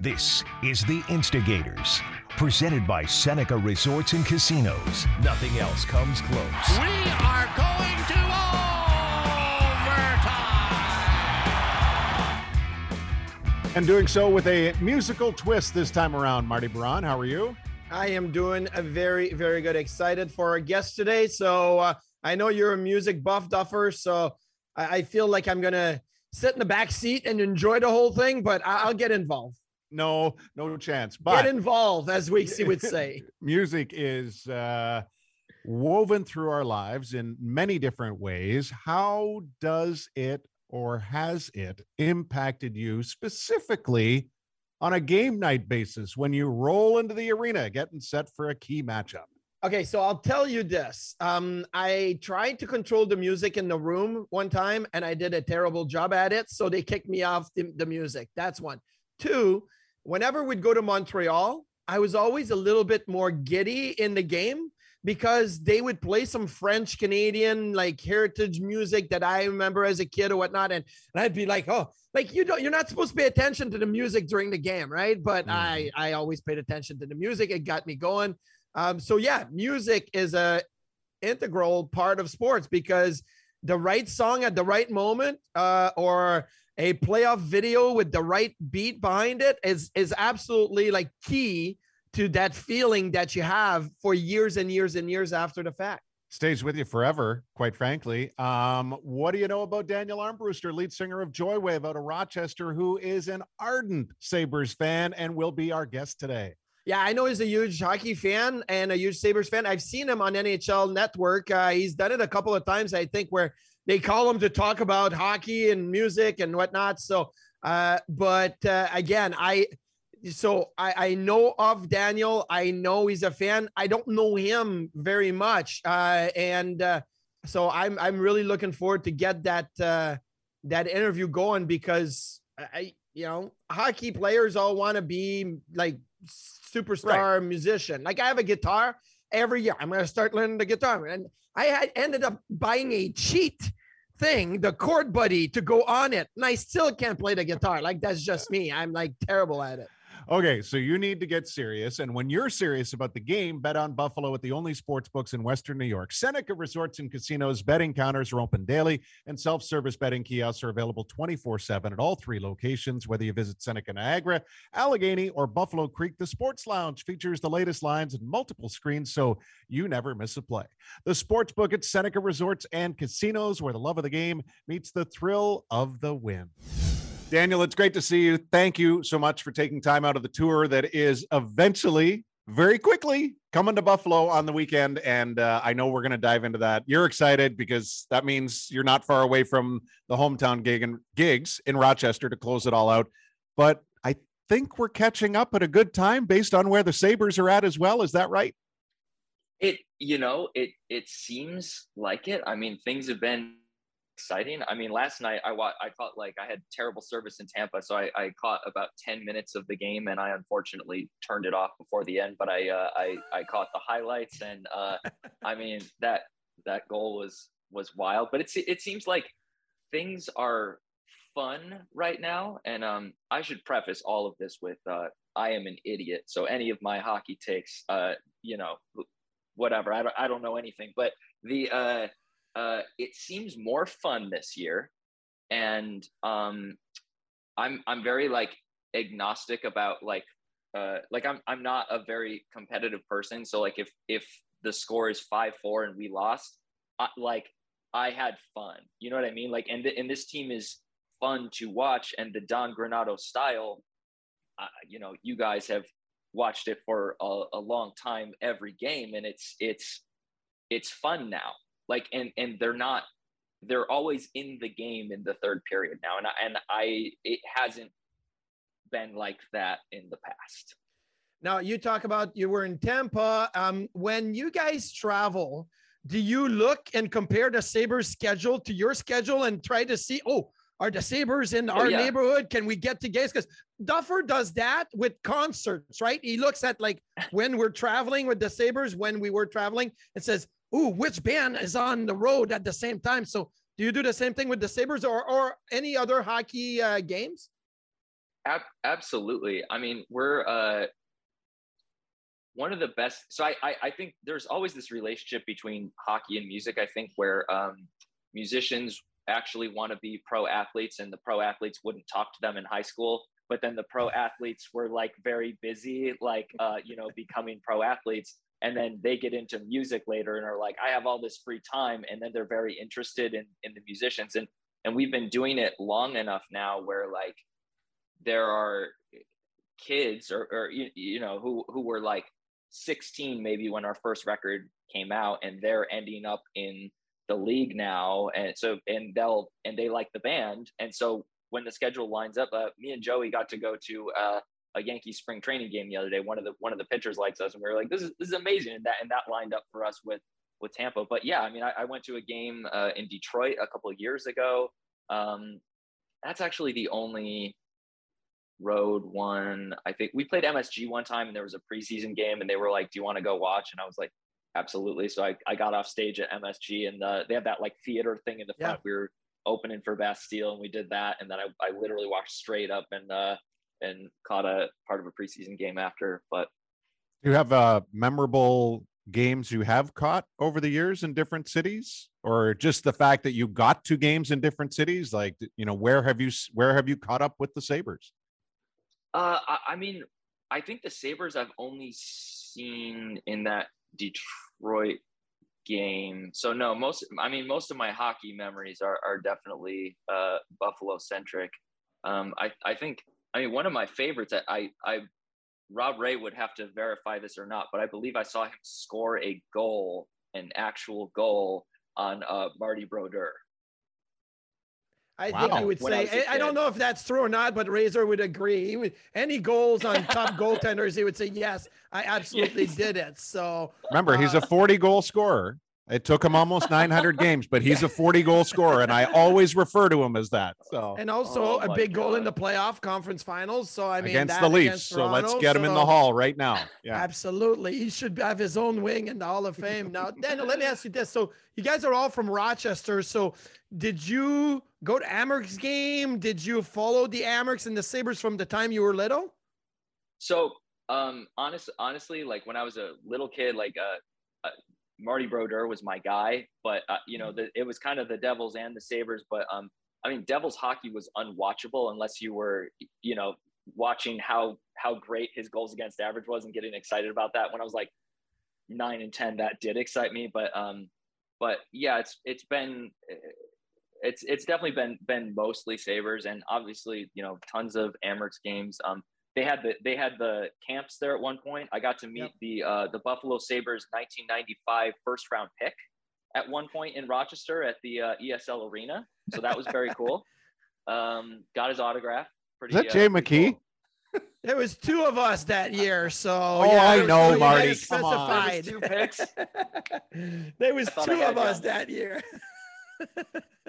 This is The Instigators, presented by Seneca Resorts and Casinos. Nothing else comes close. We are going to overtime. And doing so with a musical twist this time around. Marty Biron, how are you? I am doing a very, very good. Excited for our guest today. So uh, I know you're a music buff duffer, so I, I feel like I'm gonna sit in the back seat and enjoy the whole thing, but I- I'll get involved. No, no chance. But Get involved, as we would say. music is uh, woven through our lives in many different ways. How does it or has it impacted you specifically on a game night basis when you roll into the arena getting set for a key matchup? Okay, so I'll tell you this. Um, I tried to control the music in the room one time and I did a terrible job at it. So they kicked me off the, the music. That's one. Two, whenever we'd go to Montreal, I was always a little bit more giddy in the game because they would play some French Canadian like heritage music that I remember as a kid or whatnot. And, and I'd be like, oh, like you don't you're not supposed to pay attention to the music during the game, right? But I I always paid attention to the music. It got me going. Um, so yeah, music is a integral part of sports because the right song at the right moment, uh, or a playoff video with the right beat behind it is is absolutely like key to that feeling that you have for years and years and years after the fact. Stays with you forever, quite frankly. Um, what do you know about Daniel Armbruster, lead singer of Joywave out of Rochester, who is an ardent Sabres fan and will be our guest today? Yeah, I know he's a huge hockey fan and a huge Sabres fan. I've seen him on NHL Network. Uh, he's done it a couple of times, I think, where they call him to talk about hockey and music and whatnot. So, uh, but uh, again, I so I, I know of Daniel. I know he's a fan. I don't know him very much, uh, and uh, so I'm I'm really looking forward to get that uh, that interview going because I you know hockey players all want to be like superstar musician. Like I have a guitar every year. I'm going to start learning the guitar, and I had ended up buying a cheat thing, the chord buddy, to go on it, and I still can't play the guitar. Like that's just me. I'm like terrible at it. Okay, so you need to get serious. And when you're serious about the game, bet on Buffalo at the only sports books in Western New York. Seneca Resorts and Casinos betting counters are open daily, and self service betting kiosks are available 24 7 at all three locations. Whether you visit Seneca Niagara, Allegheny, or Buffalo Creek, the Sports Lounge features the latest lines and multiple screens so you never miss a play. The sports book at Seneca Resorts and Casinos, where the love of the game meets the thrill of the win. Daniel, it's great to see you. Thank you so much for taking time out of the tour that is eventually, very quickly, coming to Buffalo on the weekend. And uh, I know we're going to dive into that. You're excited because that means you're not far away from the hometown gig and gigs in Rochester to close it all out. But I think we're catching up at a good time based on where the Sabres are at as well. Is that right? It, you know, it it seems like it. I mean, things have been exciting. I mean, last night I wa- I caught like I had terrible service in Tampa, so I, I caught about ten minutes of the game, and I unfortunately turned it off before the end. But I uh, I I caught the highlights, and uh, I mean that that goal was was wild. But it's it seems like things are fun right now, and um I should preface all of this with uh, I am an idiot, so any of my hockey takes, uh, you know, whatever. I don't I don't know anything, but the uh uh, it seems more fun this year, and um, I'm I'm very like agnostic about like uh, like I'm I'm not a very competitive person. So like if if the score is five four and we lost, I, like I had fun. You know what I mean? Like and and this team is fun to watch, and the Don Granato style. Uh, you know, you guys have watched it for a, a long time every game, and it's it's it's fun now like and and they're not they're always in the game in the third period now and I, and I it hasn't been like that in the past. Now you talk about you were in Tampa. Um, when you guys travel, do you look and compare the Sabres schedule to your schedule and try to see, oh, are the Sabres in our yeah. neighborhood? Can we get to games? Because Duffer does that with concerts, right? He looks at like when we're traveling with the Sabres, when we were traveling, and says, ooh, which band is on the road at the same time? So do you do the same thing with the Sabres or or any other hockey uh, games? Ab- absolutely. I mean, we're uh, one of the best. So I, I, I think there's always this relationship between hockey and music. I think where um, musicians actually want to be pro athletes, and the pro athletes wouldn't talk to them in high school. But then the pro athletes were like very busy, like uh, you know, becoming pro athletes, and then they get into music later and are like, I have all this free time, and then they're very interested in in the musicians, and and we've been doing it long enough now where like there are kids or, or you, you know who who were like 16 maybe when our first record came out and they're ending up in the league now. And so and they'll and they like the band. And so when the schedule lines up uh, me and joey got to go to uh, a yankee spring training game the other day one of the one of the pitchers likes us and we were like this is this is amazing and that and that lined up for us with with tampa but yeah i mean i, I went to a game uh, in detroit a couple of years ago um, that's actually the only road one. I think we played MSG one time and there was a preseason game and they were like, Do you want to go watch? And I was like, Absolutely. So I, I got off stage at MSG and uh, they have that like theater thing in the front. Yeah. We were opening for Bastille and we did that. And then I, I literally walked straight up and uh, and caught a part of a preseason game after. But you have uh memorable games you have caught over the years in different cities or just the fact that you got to games in different cities like you know where have you where have you caught up with the sabres uh, I, I mean, I think the Sabres I've only seen in that Detroit game. So no, most I mean most of my hockey memories are are definitely uh, Buffalo centric. Um, I I think I mean one of my favorites. I I Rob Ray would have to verify this or not, but I believe I saw him score a goal, an actual goal on uh, Marty Brodeur. I wow. think he would say, I, I, don't know if that's true or not, but Razor would agree. He would, any goals on top goaltenders, he would say, yes, I absolutely yes. did it. So remember, uh, he's a uh, 40 goal scorer. It took him almost 900 games, but he's a 40 goal scorer, and I always refer to him as that. So and also oh a big God. goal in the playoff conference finals. So I mean against the Leafs. Against so let's get him so in the hall right now. Yeah, absolutely. He should have his own wing in the Hall of Fame. Now, Daniel, let me ask you this: So you guys are all from Rochester. So did you go to Amerks game? Did you follow the Amerks and the Sabres from the time you were little? So um honest honestly like when i was a little kid like uh Marty Brodeur was my guy, but uh, you know, mm-hmm. the, it was kind of the Devils and the Sabres. But um, I mean, Devils hockey was unwatchable unless you were, you know, watching how how great his goals against average was and getting excited about that. When I was like nine and ten, that did excite me. But um, but yeah, it's it's been it's it's definitely been been mostly Sabres and obviously you know tons of Amerks games. Um, they had the they had the camps there at one point. I got to meet yep. the uh, the Buffalo Sabres 1995 first round pick at one point in Rochester at the uh, ESL Arena. So that was very cool. Um, got his autograph. Pretty, Is that Jay uh, McKee? Cool. There was two of us that year, so oh, yeah, I know, so Marty. Come on. two picks. there was two of us that year.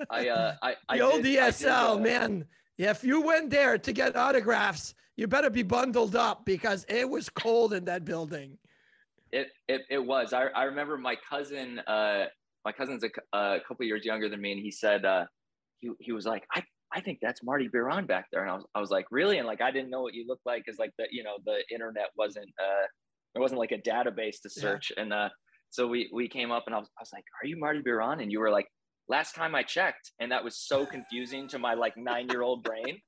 I, uh, I, I the old did, ESL, did, uh, man. If you went there to get autographs, you better be bundled up because it was cold in that building. It it, it was. I, I remember my cousin. Uh, my cousin's a, a couple years younger than me, and he said uh, he he was like, I I think that's Marty Biron back there, and I was I was like, really? And like I didn't know what you looked like because like the you know the internet wasn't uh there wasn't like a database to search, yeah. and uh so we we came up and I was I was like, are you Marty Biron? And you were like, last time I checked, and that was so confusing to my like nine year old brain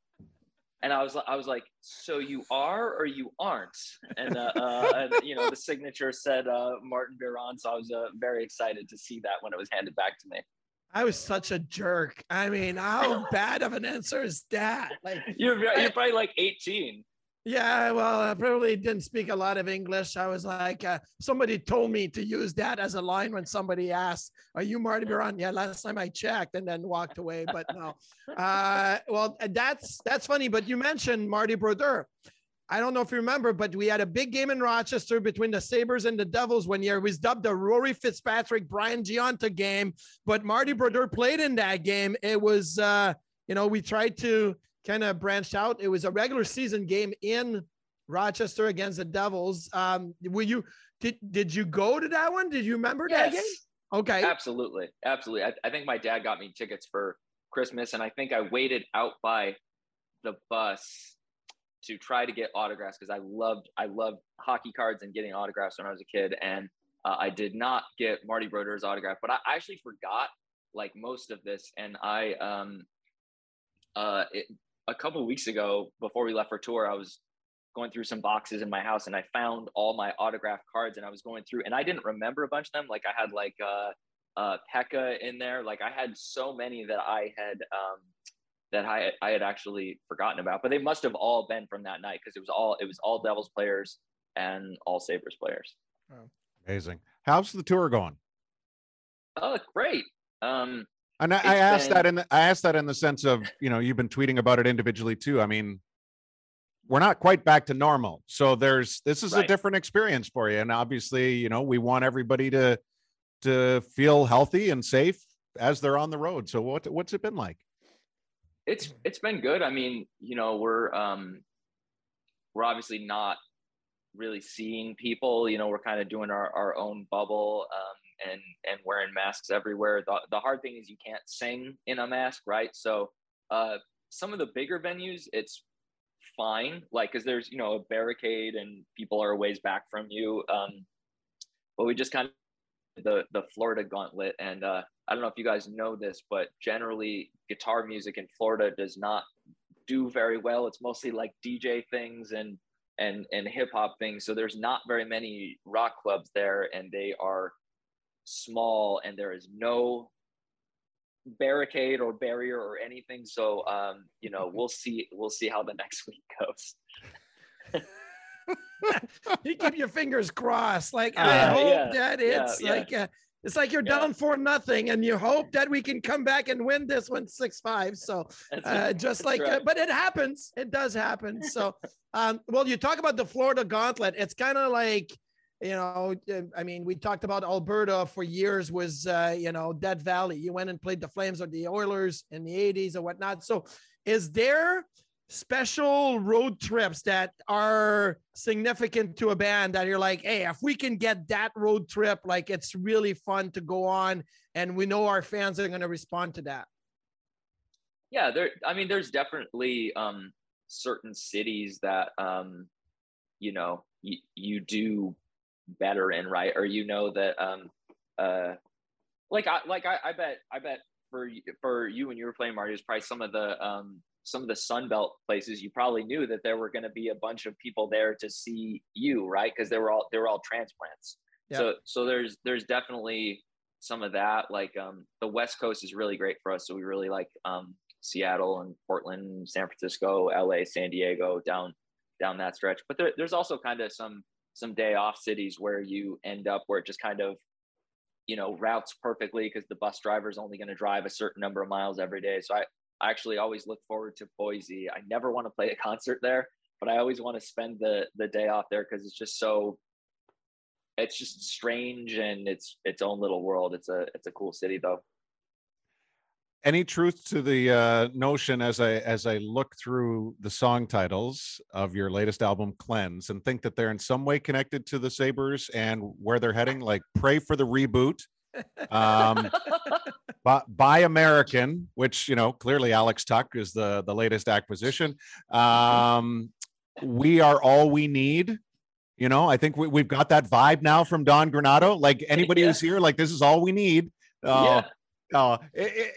and I was I was like, so you are or you aren't? And, uh, uh, and you know, the signature said uh, Martin Biron, so I was uh, very excited to see that when it was handed back to me. I was such a jerk. I mean, how bad of an answer is that? Like you're you're probably like 18. Yeah, well, I probably didn't speak a lot of English. I was like, uh, somebody told me to use that as a line when somebody asked, "Are you Marty Biron?" Yeah, last time I checked, and then walked away. But no, uh, well, that's that's funny. But you mentioned Marty Brodeur. I don't know if you remember, but we had a big game in Rochester between the Sabres and the Devils one year. It was dubbed the Rory Fitzpatrick Brian Gionta game, but Marty Brodeur played in that game. It was, uh, you know, we tried to kind of branched out. It was a regular season game in Rochester against the Devils. Um, were you did did you go to that one? Did you remember yes. that game? Okay. Absolutely. Absolutely. I, I think my dad got me tickets for Christmas and I think I waited out by the bus to try to get autographs because I loved I loved hockey cards and getting autographs when I was a kid, and uh, I did not get Marty Brodeur's autograph, but I actually forgot like most of this, and I um uh it, a couple weeks ago before we left for tour, I was going through some boxes in my house and I found all my autograph cards and I was going through and I didn't remember a bunch of them. Like I had like uh uh Pekka in there. Like I had so many that I had um that I I had actually forgotten about. But they must have all been from that night because it was all it was all Devils players and all Sabres players. Amazing. How's the tour going? Oh, great. Um and I, I asked that in the, I asked that in the sense of you know you've been tweeting about it individually too. I mean, we're not quite back to normal. So there's this is right. a different experience for you. And obviously, you know, we want everybody to to feel healthy and safe as they're on the road. So what what's it been like? It's it's been good. I mean, you know, we're um we're obviously not really seeing people, you know, we're kind of doing our, our own bubble um and and wearing masks everywhere. The the hard thing is you can't sing in a mask, right? So uh some of the bigger venues, it's fine. Like because there's you know a barricade and people are a ways back from you. Um but we just kind of the the florida gauntlet. And uh i don't know if you guys know this but generally guitar music in florida does not do very well. It's mostly like dj things and and and hip hop things. So there's not very many rock clubs there and they are small and there is no barricade or barrier or anything. So um, you know, we'll see we'll see how the next week goes. you keep your fingers crossed. Like uh, I hope yeah, that it's yeah, like yeah. Uh, it's like you're down for nothing, and you hope that we can come back and win this one six five. So uh, just like, uh, right. uh, but it happens. It does happen. So, um, well, you talk about the Florida Gauntlet. It's kind of like you know uh, i mean we talked about alberta for years was uh, you know dead valley. You went and played the flames or the oilers in the 80s or whatnot. So is there special road trips that are significant to a band that you're like hey if we can get that road trip like it's really fun to go on and we know our fans are going to respond to that yeah there i mean there's definitely um certain cities that um you know you, you do better in, right? Or you know that um uh like I like I, I bet I bet for for you when you were playing Mario is probably some of the um some of the Sun Belt places you probably knew that there were going to be a bunch of people there to see you, right? Because they were all they were all transplants. Yeah. So so there's there's definitely some of that. Like um the West Coast is really great for us. So we really like um Seattle and Portland, San Francisco, LA, San Diego, down down that stretch. But there, there's also kind of some some day off cities where you end up where it just kind of you know routes perfectly because the bus driver is only going to drive a certain number of miles every day. So I, I actually always look forward to boise. I never want to play a concert there but i always want to spend the the day off there because it's just so it's just strange and it's its own little world. It's a it's a cool city though any truth to the uh, notion as I as I look through the song titles of your latest album, Cleanse, and think that they're in some way connected to the Sabres and where they're heading? Like, pray for the reboot. Um, buy, buy American, which you know clearly Alex Tuch is the the latest acquisition. Um, we are all we need. You know, I think we, we've got that vibe now from Don Granato. Like anybody yeah. who's here, like this is all we need. Uh, yeah uh,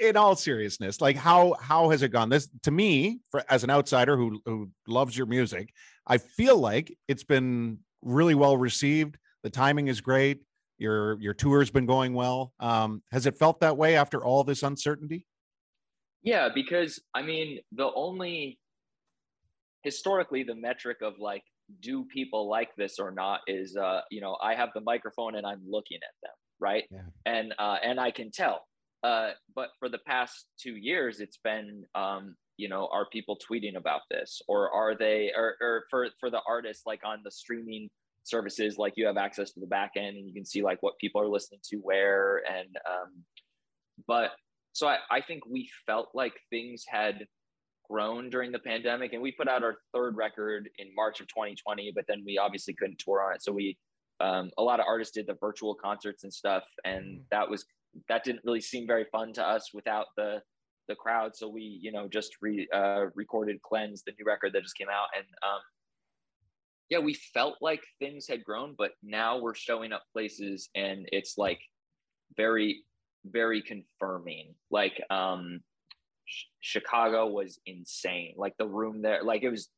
in all seriousness, like how how has it gone? This to me, for, as an outsider who who loves your music, I feel like it's been really well received. The timing is great. Your your tour's been going well. Um, has it felt that way after all this uncertainty? Yeah, because I mean, the only historically the metric of like do people like this or not is uh you know i have the microphone and i'm looking at them right yeah. and uh and i can tell uh, but for the past two years, it's been, um, you know, are people tweeting about this, or are they, or, or for for the artists, like on the streaming services, like you have access to the back end and you can see like what people are listening to where, and um, but so I, I think we felt like things had grown during the pandemic, and we put out our third record in March of 2020, but then we obviously couldn't tour on it, so we um, a lot of artists did the virtual concerts and stuff and mm. that was that didn't really seem very fun to us without the the crowd. So we, you know, just re, uh, recorded Cleanse, the new record that just came out. And um, yeah, we felt like things had grown, but now we're showing up places and it's like very, very confirming. Like um, sh- Chicago was insane. Like the room there, like it was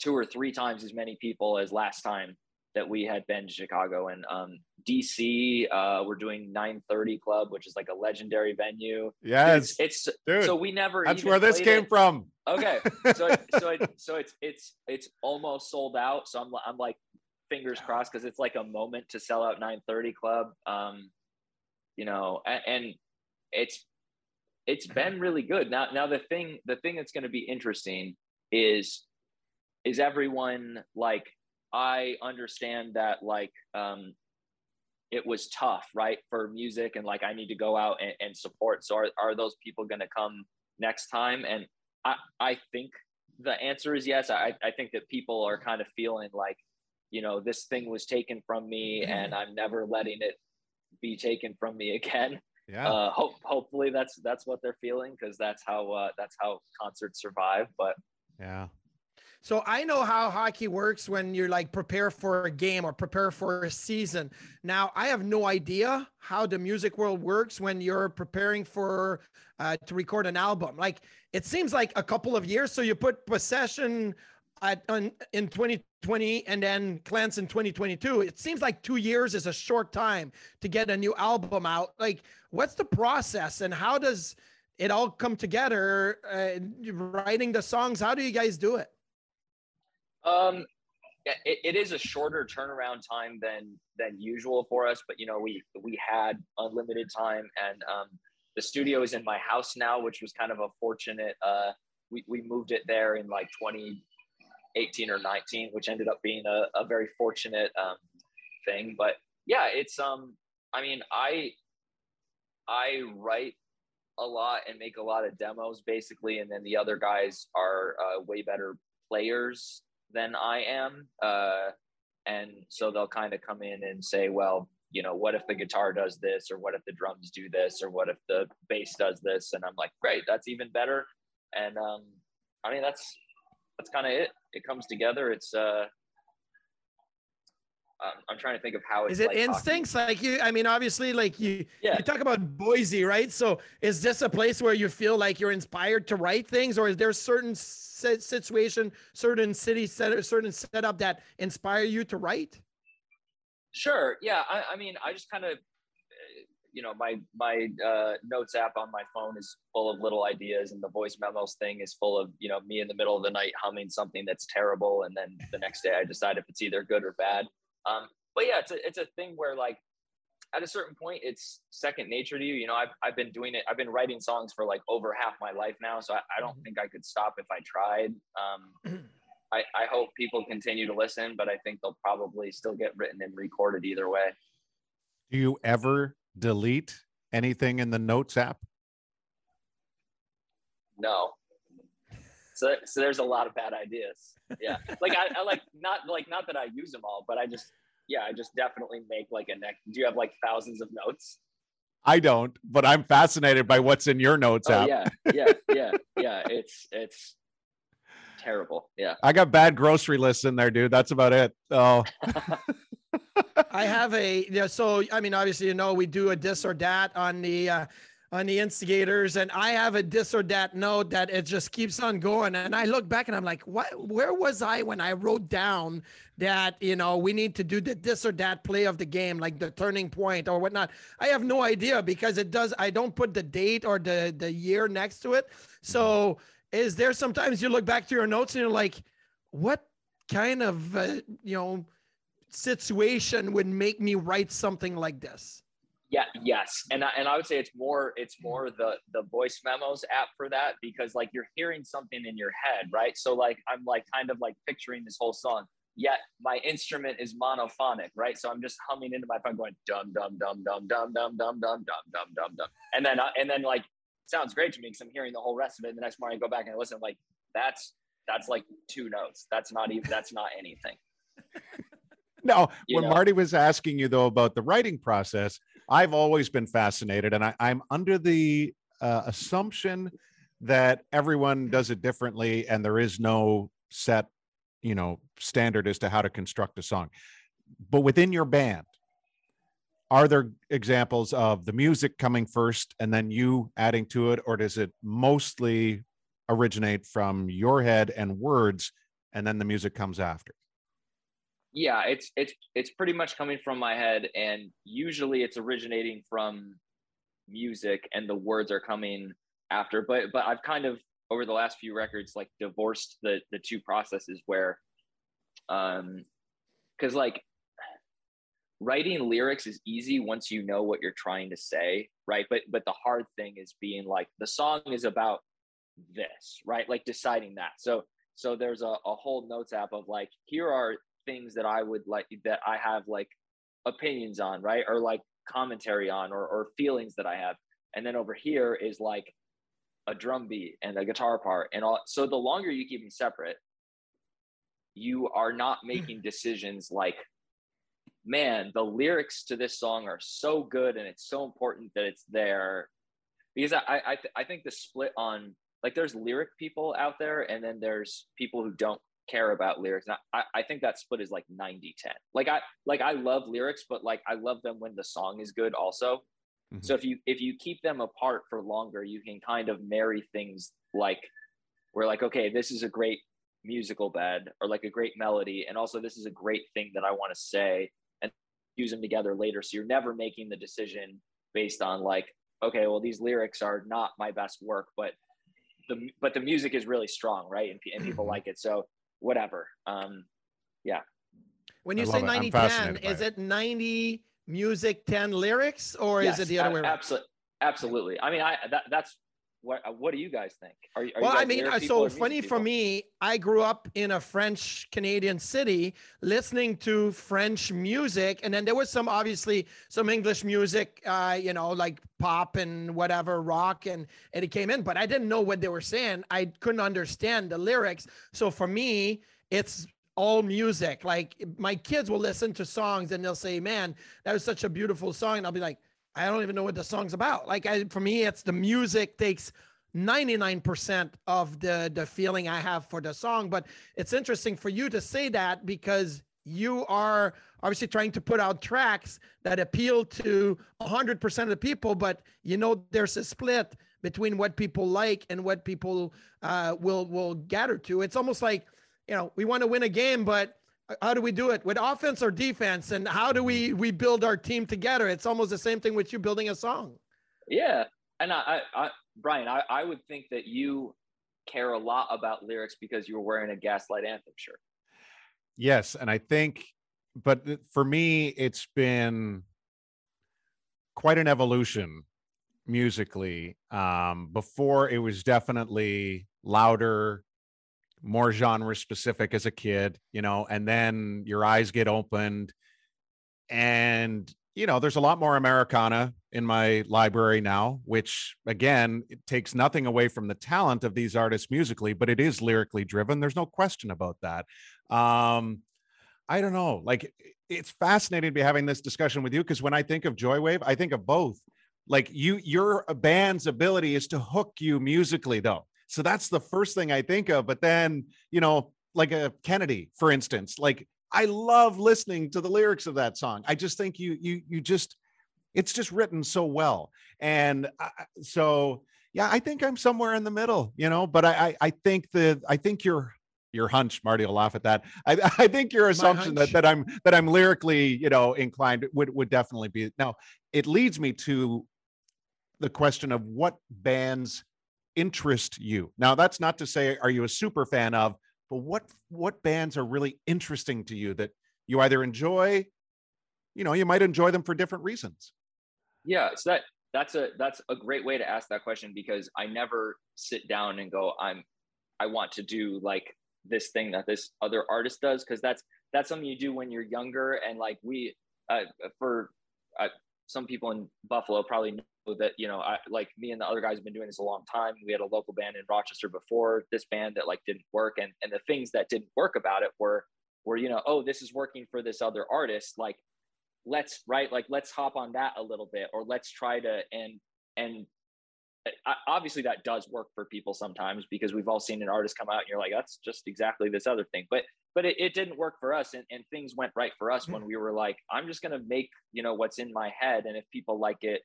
two or three times as many people as last time that we had been to Chicago and um, DC. Uh, we're doing 930 Club, which is like a legendary venue. Yes, it's, it's dude, so we never. That's where this came it. from. Okay, so it, so it, so it's it's it's almost sold out. So I'm I'm like fingers crossed because it's like a moment to sell out 930 Club. Um, you know, and, and it's it's been really good. Now now the thing the thing that's going to be interesting is is everyone like I understand that like um, it was tough, right, for music and like I need to go out and, and support. So are, are those people going to come next time? And I, I think the answer is yes. I, I think that people are kind of feeling like, you know, this thing was taken from me and I'm never letting it be taken from me again. Yeah. Uh, hope, hopefully that's, that's what they're feeling. Cause that's how, uh, that's how concerts survive. But yeah, so I know how hockey works when you're like prepare for a game or prepare for a season. Now I have no idea how the music world works when you're preparing for uh, to record an album. Like it seems like a couple of years. So you put possession at on, in 2020 and then Cleanse in 2022. It seems like two years is a short time to get a new album out. Like what's the process and how does it all come together? Uh, writing the songs. How do you guys do it? Um, it, it is a shorter turnaround time than than usual for us, but you know we we had unlimited time, and um, the studio is in my house now, which was kind of a fortunate. Uh, we we moved it there in like 2018 or 19, which ended up being a, a very fortunate um, thing. But yeah, it's um, I mean, I I write a lot and make a lot of demos basically, and then the other guys are uh, way better players than I am. Uh, and so they'll kind of come in and say, well, you know, what if the guitar does this, or what if the drums do this, or what if the bass does this? And I'm like, great, that's even better. And um, I mean, that's that's kind of it. It comes together. It's uh, I'm trying to think of how it's is it like instincts hockey. like you i mean obviously like you Yeah. you talk about boise right so is this a place where you feel like you're inspired to write things or is there certain situation certain city set certain setup that inspire you to write Sure. Yeah. I, I mean, I just kind of, you know, my my uh, notes app on my phone is full of little ideas, and the voice memos thing is full of you know me in the middle of the night humming something that's terrible, and then the next day I decide if it's either good or bad. Um, but yeah, it's a it's a thing where like at a certain point it's second nature to you. You know, I've I've been doing it. I've been writing songs for like over half my life now, so I, I don't think I could stop if I tried. Um, I, I hope people continue to listen, but I think they'll probably still get written and recorded either way. Do you ever delete anything in the notes app? No. So, so there's a lot of bad ideas. Yeah. Like I, I like not like not that I use them all, but I just yeah, I just definitely make like a neck. Do you have like thousands of notes? I don't, but I'm fascinated by what's in your notes Oh app. yeah, yeah, yeah, yeah. It's it's terrible. Yeah. I got bad grocery lists in there, dude. That's about it. Oh, I have a yeah. So I mean, obviously, you know, we do a this or that on the uh, on the instigators, and I have a this or that note that it just keeps on going. And I look back and I'm like, what? Where was I when I wrote down that you know we need to do the this or that play of the game, like the turning point or whatnot? I have no idea because it does. I don't put the date or the the year next to it. So is there sometimes you look back to your notes and you're like, what kind of uh, you know situation would make me write something like this? Yeah, yes. And I, and I would say it's more it's more the the voice memos app for that because like you're hearing something in your head, right? So like I'm like kind of like picturing this whole song. Yet my instrument is monophonic, right? So I'm just humming into my phone going dum dum dum dum dum dum dum dum dum dum dum dum. And then uh, and then like sounds great to me because I'm hearing the whole rest of it. And the next morning I go back and I listen like that's that's like two notes. That's not even that's not anything. no. You when know. Marty was asking you though about the writing process, I've always been fascinated, and I, I'm under the uh, assumption that everyone does it differently and there is no set, you know, standard as to how to construct a song. But within your band, are there examples of the music coming first and then you adding to it or does it mostly originate from your head and words and then the music comes after yeah it's it's it's pretty much coming from my head and usually it's originating from music and the words are coming after but but i've kind of over the last few records like divorced the the two processes where um because like writing lyrics is easy once you know what you're trying to say right? But but the hard thing is being like the song is about this right? Like deciding that. So so there's a, a whole notes app of like here are things that i would like that i have like opinions on right? Or like commentary on or, or feelings that i have. And then over here is like a drum beat and a guitar part and all so the longer you keep them separate you are not making decisions like man, the lyrics to this song are so good and it's so important that it's there. Because I I, th- I think the split on like there's lyric people out there and then there's people who don't care about lyrics. And I, I think that split is like 90 10. Like I like I love lyrics, but like I love them when the song is good also. Mm-hmm. So if you if you keep them apart for longer, you can kind of marry things like we're like, okay, this is a great musical bed or like a great melody. And also this is a great thing that I want to say and use them together later. So you're never making the decision based on like, okay, well, these lyrics are not my best work, but the but the music is really strong, right? And, and people like it. So whatever. Um, yeah. When you say 90 10, is it 90 music, 10 lyrics, or yes, is it the other way around? Absolutely. Absolutely. I mean, I that, that's what uh, what do you guys think? Are, are well, I mean, uh, so funny for me. I grew up in a French Canadian city, listening to French music, and then there was some obviously some English music, uh, you know, like pop and whatever, rock, and and it came in, but I didn't know what they were saying. I couldn't understand the lyrics. So for me, it's all music. Like my kids will listen to songs and they'll say, "Man, that was such a beautiful song," and I'll be like I don't even know what the song's about. Like I, for me, it's the music takes 99% of the the feeling I have for the song. But it's interesting for you to say that because you are obviously trying to put out tracks that appeal to 100% of the people, but you know there's a split between what people like and what people uh, will will gather to. It's almost like you know we want to win a game, but how do we do it? With offense or defense and how do we we build our team together? It's almost the same thing with you building a song. Yeah and i, I, I brian I, I would think that you care a lot about lyrics because you were wearing a gaslight anthem shirt. Yes and i think but for me it's been quite an evolution musically. Um before it was definitely louder more genre specific as a kid, you know, and then your eyes get opened. And, you know, there's a lot more Americana in my library now, which again, it takes nothing away from the talent of these artists musically, but it is lyrically driven. There's no question about that. Um, I don't know. Like, it's fascinating to be having this discussion with you because when I think of Joywave, I think of both. Like you, your band's ability is to hook you musically, though so that's the first thing I think of. But then, you know, like a Kennedy, for instance, like I love listening to the lyrics of that song. I just think you you you just it's just written so well. And I, so yeah, I think I'm somewhere in the middle, you know, but I I, I think the I think your your hunch, Marty will laugh at that. I, I think your assumption that, that I'm that I'm lyrically, you know, inclined would would definitely be now. It leads me to the question of what bands interest you? Now, that's not to say are you a super fan of, but what what bands are really interesting to you that you either enjoy, you know, you might enjoy them for different reasons. Yeah, so that that's a that's a great way to ask that question because I never sit down and go, I'm I want to do like this thing that this other artist does because that's that's something you do when you're younger and like we uh, for uh, some people in Buffalo probably that you know I like me and the other guys have been doing this a long time. We had a local band in Rochester before this band that like didn't work, and and the things that didn't work about it were were you know oh this is working for this other artist. Like let's right? Like let's hop on that a little bit or let's try to and and uh, obviously that does work for people sometimes because we've all seen an artist come out and you're like that's just exactly this other thing. But but it, it didn't work for us and, and things went right for us hmm. when we were like i'm just going to make you know what's in my head and if people like it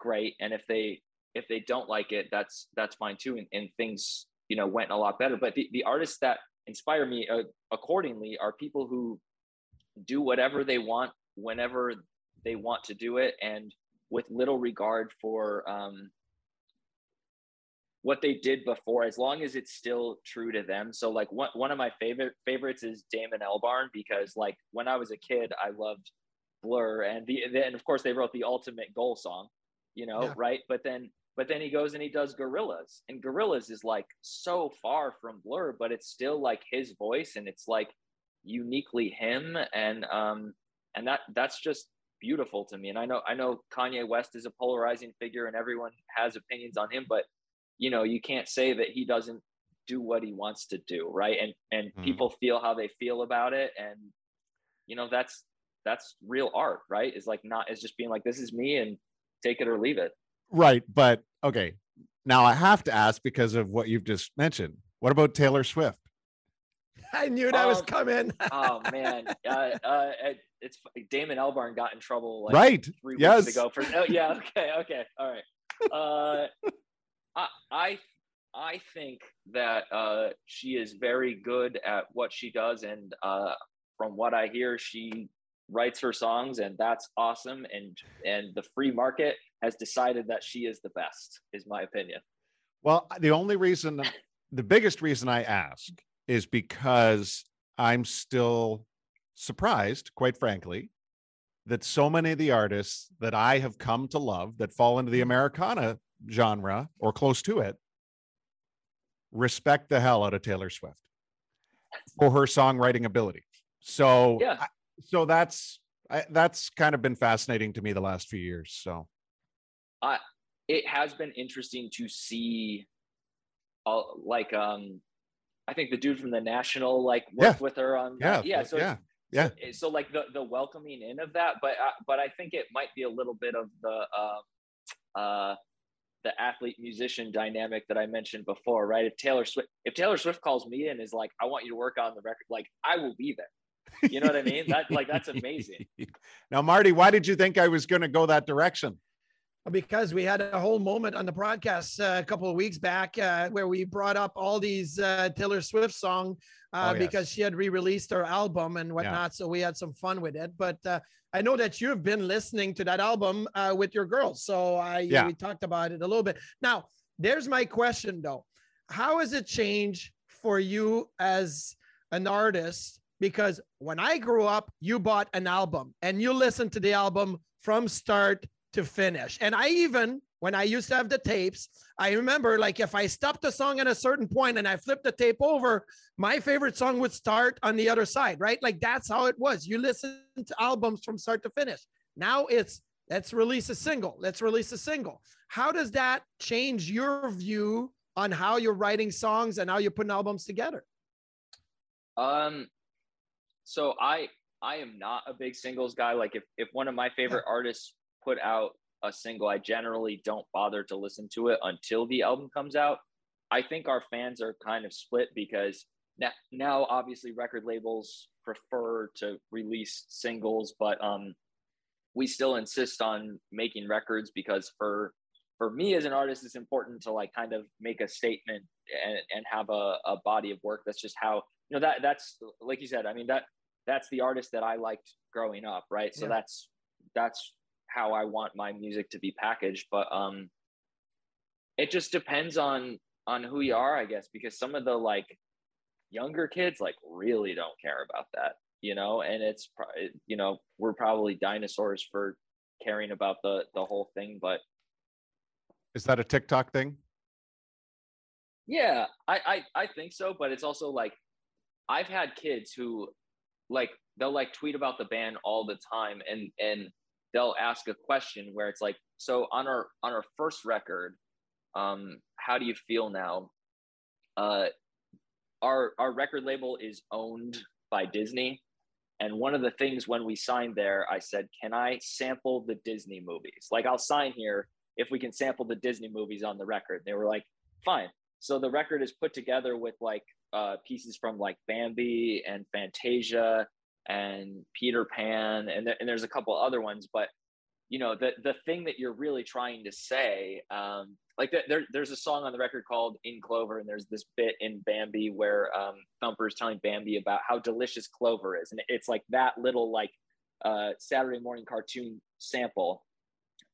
great and if they if they don't like it that's that's fine too and, and things you know went a lot better. But the, the artists that inspire me uh, accordingly are people who do whatever they want whenever they want to do it and with little regard for um, what they did before as long as it's still true to them. So like one, one of my favorite favorites is damon albarn because like when i was a kid i loved blur and the and of course they wrote the ultimate goal song you know yeah. right but then but then he goes and he does gorillaz and gorillaz is like so far from blur but it's still like his voice and it's like uniquely him and um and that that's just beautiful to me and i know i know kanye west is a polarizing figure and everyone has opinions on him but you know you can't say that he doesn't do what he wants to do right and and mm-hmm. people feel how they feel about it and you know that's that's real art right is like not is just being like this is me and take it or leave it right but okay now i have to ask because of what you've just mentioned what about taylor swift I knew that um, was coming. oh man, uh, uh, it's Damon Albarn got in trouble like right three yes. weeks ago for. Oh yeah, okay, okay, all right. Uh, I, I I think that uh, she is very good at what she does, and uh, from what I hear, she writes her songs, and that's awesome. And and the free market has decided that she is the best, is my opinion. Well, the only reason, the biggest reason I ask is because I'm still surprised, quite frankly, that so many of the artists that I have come to love that fall into the Americana genre or close to it respect the hell out of Taylor Swift for her songwriting ability. So yeah. So that's I, that's kind of been fascinating to me the last few years. So uh, it has been interesting to see uh, like um I think the dude from the National like worked yeah. with her on yeah yeah so yeah yeah so, so, like the the welcoming in of that but uh, but I think it might be a little bit of the uh, uh the athlete musician dynamic that I mentioned before, right? If Taylor Swift if Taylor Swift calls me and is like, I want you to work on the record, like I will be there. You know what I mean? That like that's amazing. Now, Marty, why did you think I was going to go that direction? because we had a whole moment on the broadcast uh, a couple of weeks back uh, where we brought up all these uh, Taylor Swift song uh, oh, yes. because she had re-released her album and whatnot. Yeah. So we had some fun with it. But uh, I know that you have been listening to that album uh, with your girls, so I yeah. we talked about it a little bit. Now, there's my question though: How has it changed for you as an artist? Because when I grew up, you bought an album and you listened to the album from start to finish. And I even, when I used to have the tapes, I remember like if I stopped the song at a certain point and I flipped the tape over, my favorite song would start on the other side, right? Like that's how it was. You listen to albums from start to finish. Now it's let's release a single, let's release a single. How does that change your view on how you're writing songs and how you're putting albums together? Um, so I I am not a big singles guy. Like if if one of my favorite artists put out a single, I generally don't bother to listen to it until the album comes out. I think our fans are kind of split because now, now obviously record labels prefer to release singles, but um, we still insist on making records because for for me as an artist, it's important to like kind of make a statement and, and have a, a body of work. That's just how you know that that's like you said. I mean that that's the artist that I liked growing up, right? So yeah. that's that's how I want my music to be packaged. But um, it just depends on on who you are, I guess, because some of the like younger kids like really don't care about that, you know. And it's you know we're probably dinosaurs for caring about the the whole thing, but is that a TikTok thing? Yeah, I, I I think so, but it's also like I've had kids who like they'll like tweet about the band all the time and and they'll ask a question where it's like, so on our on our first record, um, how do you feel now? Uh, our our record label is owned by Disney, and one of the things when we signed there, I said, can I sample the Disney movies? Like I'll sign here, if we can sample the Disney movies on the record. They were like, fine. So the record is put together with like uh, pieces from like Bambi and Fantasia and Peter Pan, and, th- and there's a couple other ones. But you know, the the thing that you're really trying to say, um, like the, there, there's a song on the record called "In Clover," and there's this bit in Bambi where um, Thumper is telling Bambi about how delicious clover is, and it's like that little like uh, Saturday morning cartoon sample,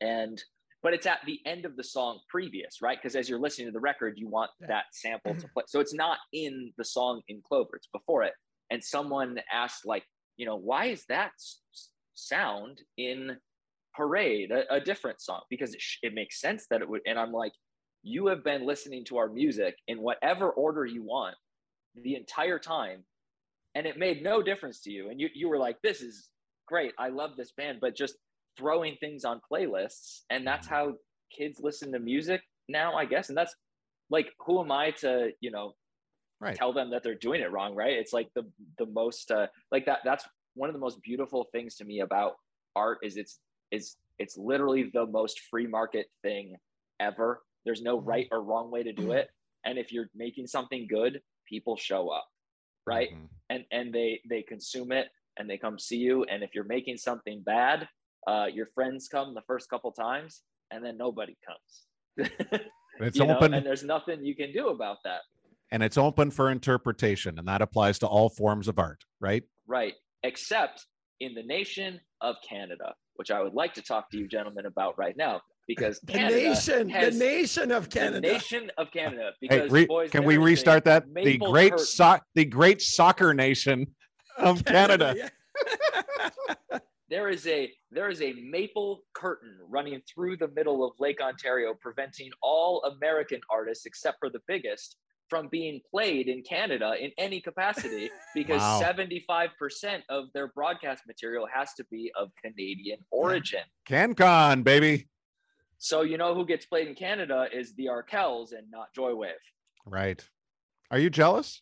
and but it's at the end of the song previous, right? Because as you're listening to the record, you want that sample to mm-hmm. play. So it's not in the song in Clover, it's before it. And someone asked, like, you know, why is that sound in Parade, a, a different song? Because it, sh- it makes sense that it would. And I'm like, you have been listening to our music in whatever order you want the entire time. And it made no difference to you. And you, you were like, this is great. I love this band, but just throwing things on playlists and that's how kids listen to music now i guess. And that's like who am i to you know right. tell them that they're doing it wrong right? It's like the the most uh like that that's one of the most beautiful things to me about art is it's is it's literally the most free market thing ever. There's no Mm-hmm. right or wrong way to do it. And if you're making something good people show up right? Mhm. and and they they consume it and they come see you. And if you're making something bad uh, your friends come the first couple times and then nobody comes It's You know, open and there's nothing you can do about that and it's open for interpretation, and that applies to all forms of art, right? right except in the nation of canada which i would like to talk to you gentlemen about right now because The Canada nation, has- the nation of Canada, the Canada. nation of canada Hey, re- boys, can we restart that? The great curtain. so- the great soccer nation of Canada. yeah. there is a there is a maple curtain running through the middle of Lake Ontario, preventing all American artists except for the biggest from being played in Canada in any capacity because Wow. 75% of their broadcast material has to be of Canadian origin. CanCon, baby. So you know who gets played in Canada is the Arkells and not Joywave. Right. Are you jealous?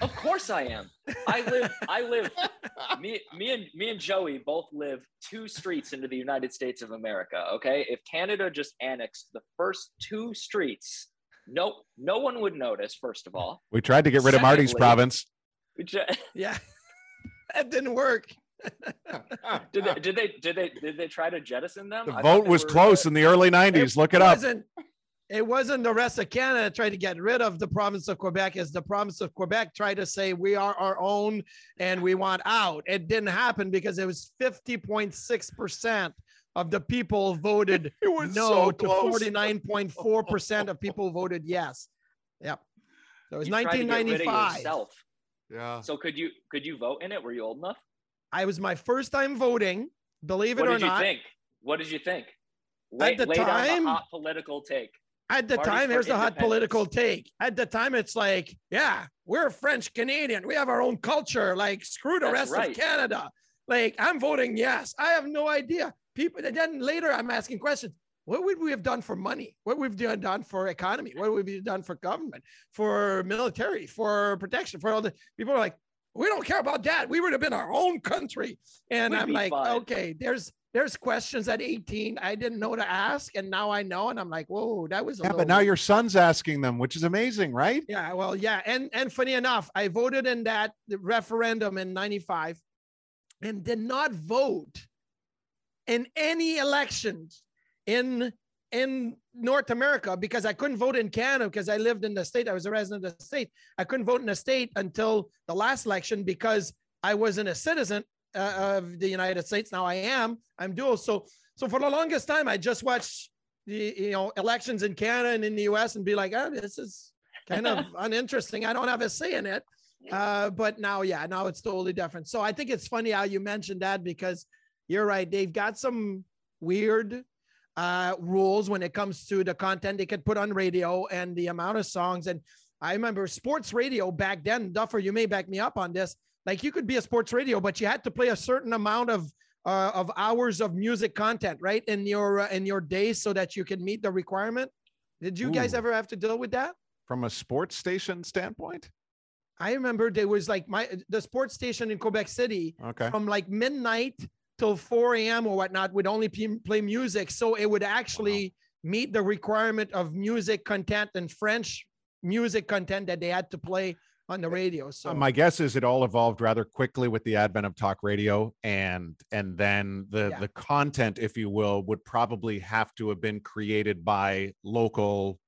Of course I am. I live I live me, me and me and Joey both live two streets into the United States of America. Okay, if Canada just annexed the first two streets, no, no one would notice. First of all, We tried to get rid of Marty's province. Which, uh, Yeah. that didn't work. did they did they did they did they try to jettison them? The I vote was were, close uh, in the early 90s. Look it up. Wasn't, it wasn't the rest of Canada tried to get rid of the province of Quebec as the province of Quebec tried to say we are our own and we want out. It didn't happen because it was 50.6% of the people voted It was no so to 49.4% of people voted yes. Yep. So it was you tried to get rid of 1995. Yeah. So could you could you vote in it? Were you old enough? I was my first time voting, believe it What or not. What did you think? What did you think? Lay, the lay down time- the hot political take. At the time, here's the hot political take. At the time, it's like, yeah, we're French Canadian. We have our own culture. Like, screw the That's rest right. of Canada. Like, I'm voting yes. I have no idea. People. and Then later, I'm asking questions. What would we have done for money? What would we have done for economy? What would we have done for government, for military, for protection, for all the people are like, we don't care about that. We would have been our own country. And We'd I'm like, fine. okay, there's there's questions at 18 I didn't know to ask, and now I know, and I'm like, whoa, that was a Yeah, but now weird. your son's asking them, which is amazing, right? Yeah, well, yeah, and and funny enough, I voted in that referendum in '95, and did not vote in any elections in in North America because I couldn't vote in Canada because I lived in the state. I was a resident of the state. I couldn't vote in the state until the last election because I wasn't a citizen uh, of the United States. Now I am. I'm dual. So so for the longest time, I just watched the you know elections in Canada and in the U.S. and be like, oh, this is kind of uninteresting. I don't have a say in it. Uh, but now, yeah, now it's totally different. So I think it's funny how you mentioned that because you're right. They've got some weird uh, rules when it comes to the content they could put on radio and the amount of songs. And I remember sports radio back then, Duffer, you may back me up on this. Like you could be a sports radio, but you had to play a certain amount of uh, of hours of music content, right, in your uh, in your days, so that you can meet the requirement. Did you guys ever have to deal with that? From a sports station standpoint. I remember there was like my the sports station in Quebec City Okay. from like midnight till 4 a.m. or whatnot would only p- play music. So it would actually meet the requirement of music content and French music content that they had to play on the radio. So Uh, my guess is it all evolved rather quickly with the advent of talk radio and and then the Yeah. the content if you will would probably have to have been created by local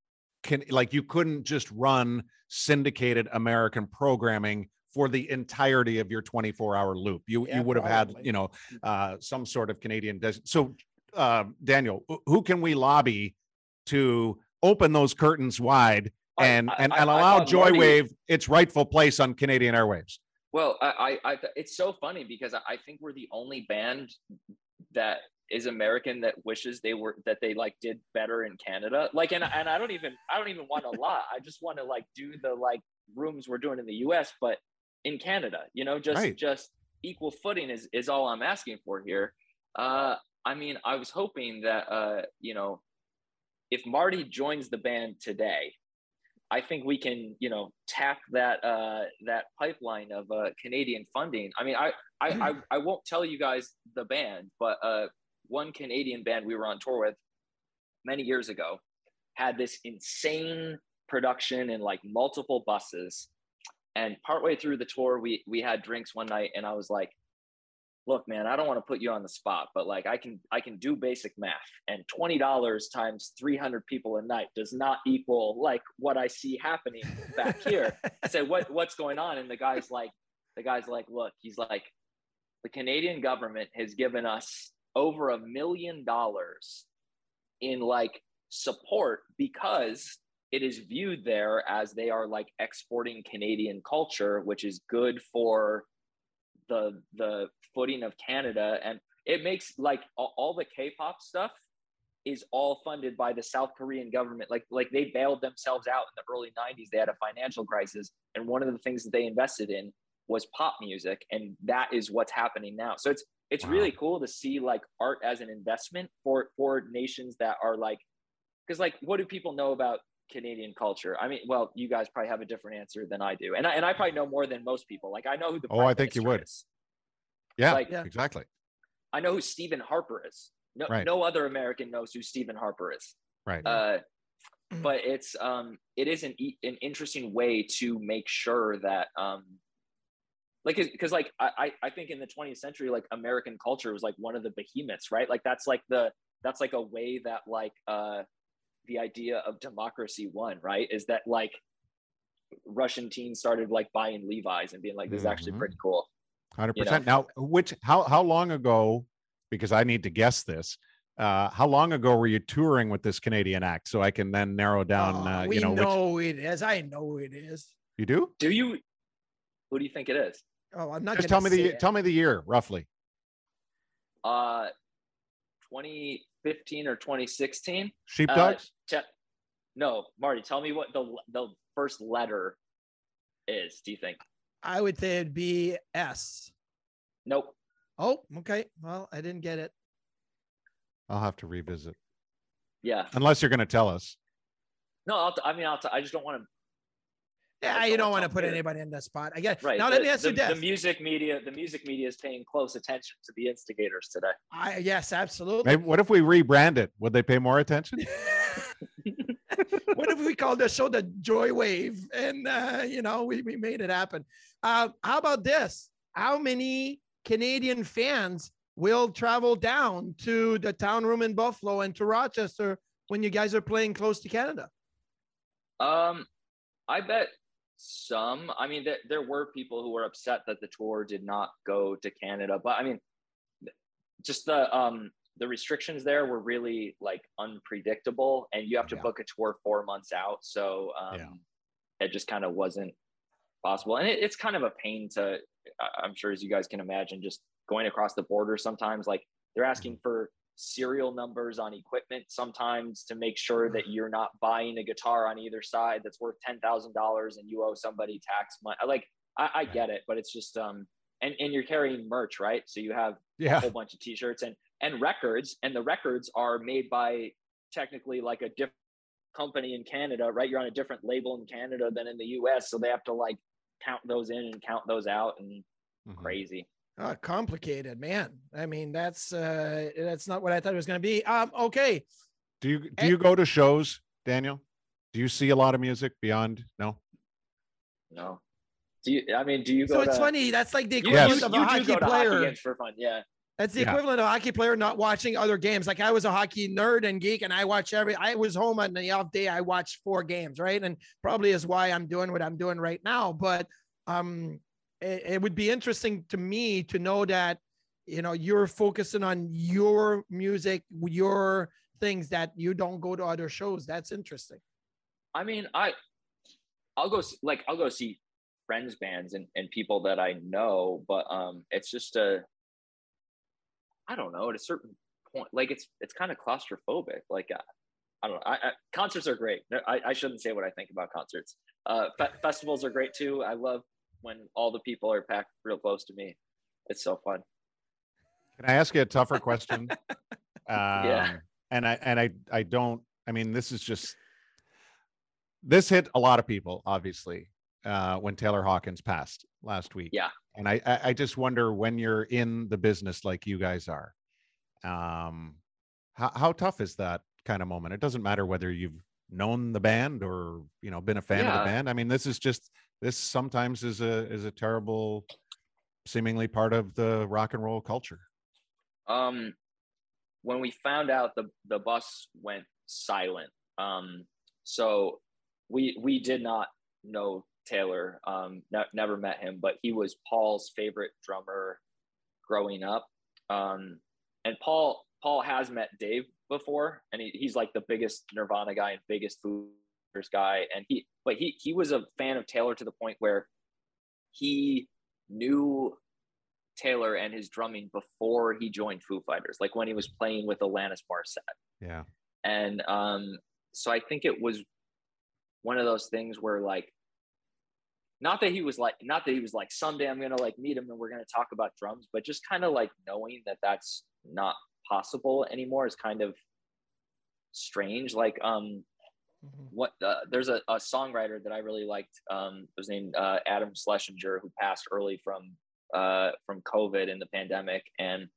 can like you couldn't just run syndicated american programming for the entirety of your 24 hour loop you Yeah, you would have had you know uh some sort of canadian des- so uh daniel who can we lobby to open those curtains wide and I- and, I- and I allow thought Marty- Joywave its rightful place on Canadian airwaves. Well, I, I, I, it's so funny because I I think we're the only band that is American that wishes they were that they like did better in Canada. Like, and and I don't even I don't even want a lot. I just want to like do the like rooms we're doing in the U.S. but in Canada. You know, just Right. just equal footing is is all I'm asking for here. Uh, I mean, I was hoping that uh, you know, if Marty joins the band today, I think we can, you know, tap that uh, that pipeline of uh, Canadian funding. I mean, I, I I I won't tell you guys the band, but uh, one Canadian band we were on tour with many years ago had this insane production in like multiple buses. And partway through the tour, we we had drinks one night, and I was like, look man i don't want to put you on the spot but like i can i can do basic math and $20 times 300 people a night does not equal like what i see happening back here. I said what what's going on? And the guy's like the guy's like look he's like the canadian government has given us over a million dollars in like support because it is viewed there as they are like exporting canadian culture which is good for the the footing of Canada, and it makes like all, the K-pop stuff is all funded by the South Korean government. Like like they bailed themselves out in the early '90s. They had a financial crisis, and one of the things that they invested in was pop music, and that is what's happening now. So it's it's Wow. really cool to see like art as an investment for for nations that are like because like what do people know about Canadian culture? I mean, well, you guys probably have a different answer than I do, and I and I probably know more than most people. Like I know who the Oh, Prime I think you would. is. Yeah, Like- Yeah. exactly. I know who Stephen Harper is. No, Right. no other American knows who Stephen Harper is. Right. Uh, but it's um, it is an e- an interesting way to make sure that um, like because like I I- I think in the 20th century like American culture was like one of the behemoths, right? Like that's like the that's like a way that like uh, the idea of democracy won, right? Is that like Russian teens started like buying Levi's and being like, this is actually pretty cool. Hundred you know. Now, which how how long ago? Because I need to guess this. Uh, how long ago were you touring with this Canadian act? So I can then narrow down. Oh, uh, we you know, which know it is. I know it is. you do. Do you? Who do you think it is? Oh, I'm not Just tell me the it. tell me the year roughly. Uh, 2015 or 2016. Sheepdogs. Uh, te- no, Marty, tell me what the the first letter is. Do you think? I would say it'd be S. Nope. Oh, okay. Well, I didn't get it. I'll have to revisit Yeah. unless you're going to tell us. No, I'll t- I mean, I'll t- I just don't want to. Yeah, you don't want to put here. anybody in that spot. I get Right. Now the, let me ask you the, the music media. The music media is paying close attention to the instigators today. I yes, absolutely. Maybe, what if we rebrand it? Would they pay more attention? what if we called the show the Joywave and uh, you know we, we made it happen? Uh, how about this? How many Canadian fans will travel down to the town room in Buffalo and to Rochester when you guys are playing close to Canada? Um, I bet some. I mean, there, there were people who were upset that the tour did not go to Canada, but I mean, just the um the restrictions there were really like unpredictable, and you have to Yeah. book a tour four months out, so um, Yeah. it just kind of wasn't possible, and it, it's kind of a pain to. I'm sure as you guys can imagine, just going across the border sometimes, like they're asking for serial numbers on equipment sometimes to make sure that you're not buying a guitar on either side that's worth ten thousand dollars and you owe somebody tax money. Like I, I get it, but it's just um and and you're carrying merch, right? So you have a Yeah. whole bunch of t-shirts and and records, and the records are made by technically like a different company in Canada, right? You're on a different label in Canada than in the US, so they have to like count those in and count those out and Mhm. crazy. Uh, complicated, man. I mean, that's uh, that's not what I thought it was going to be. Um, okay, Do you do And- you go to shows, Daniel? Do you see a lot of music beyond? No. No. Do you? I mean, do you go? So it's to, funny. That's like the You, Yes. equivalent you, of you a do hockey go to hockey player. games for fun. Yeah. That's the Yeah. equivalent of a hockey player not watching other games. Like I was a hockey nerd and geek, and I watch every. I was home on the off day. I watched four games, right? And probably is why I'm doing what I'm doing right now. But um, it, it would be interesting to me to know that you know you're focusing on your music, your things that you don't go to other shows. That's interesting. I mean, I, I'll go s- like I'll go see friends bands and, and people that I know, but um, it's just a, I don't know, at a certain point, like it's it's kind of claustrophobic. Like uh, I don't know, I, I, concerts are great. I, I shouldn't say what I think about concerts. Uh, fe- festivals are great too. I love when all the people are packed real close to me. It's so fun. Can I ask you a tougher question? um, Yeah. And I and I I don't. I mean, this is just this hit a lot of people, obviously, uh, when Taylor Hawkins passed last week. Yeah. And I I I just wonder when you're in the business like you guys are, um, how how tough is that kind of moment? It doesn't matter whether you've known the band or you know been a fan of the band. I mean, this is just this sometimes is a is a terrible, seemingly part of the rock and roll culture. um when we found out the the bus went silent um so we we did not know taylor um ne- never met him but he was paul's favorite drummer growing up um and paul paul has met dave before and he, he's like the biggest nirvana guy and biggest Foo Fighters guy and he but he he was a fan of taylor to the point where he knew Taylor and his drumming before he joined Foo Fighters, like when he was playing with Alanis Morissette. Yeah. And um, so I think it was one of those things where like, not that he was like, not that he was like, someday I'm gonna like meet him and we're gonna talk about drums, but just kind of like knowing that that's not possible anymore is kind of strange. Like, um, what uh, there's a, a songwriter that I really liked. Um, was named uh, Adam Schlesinger, who passed early from uh, from COVID in the pandemic, and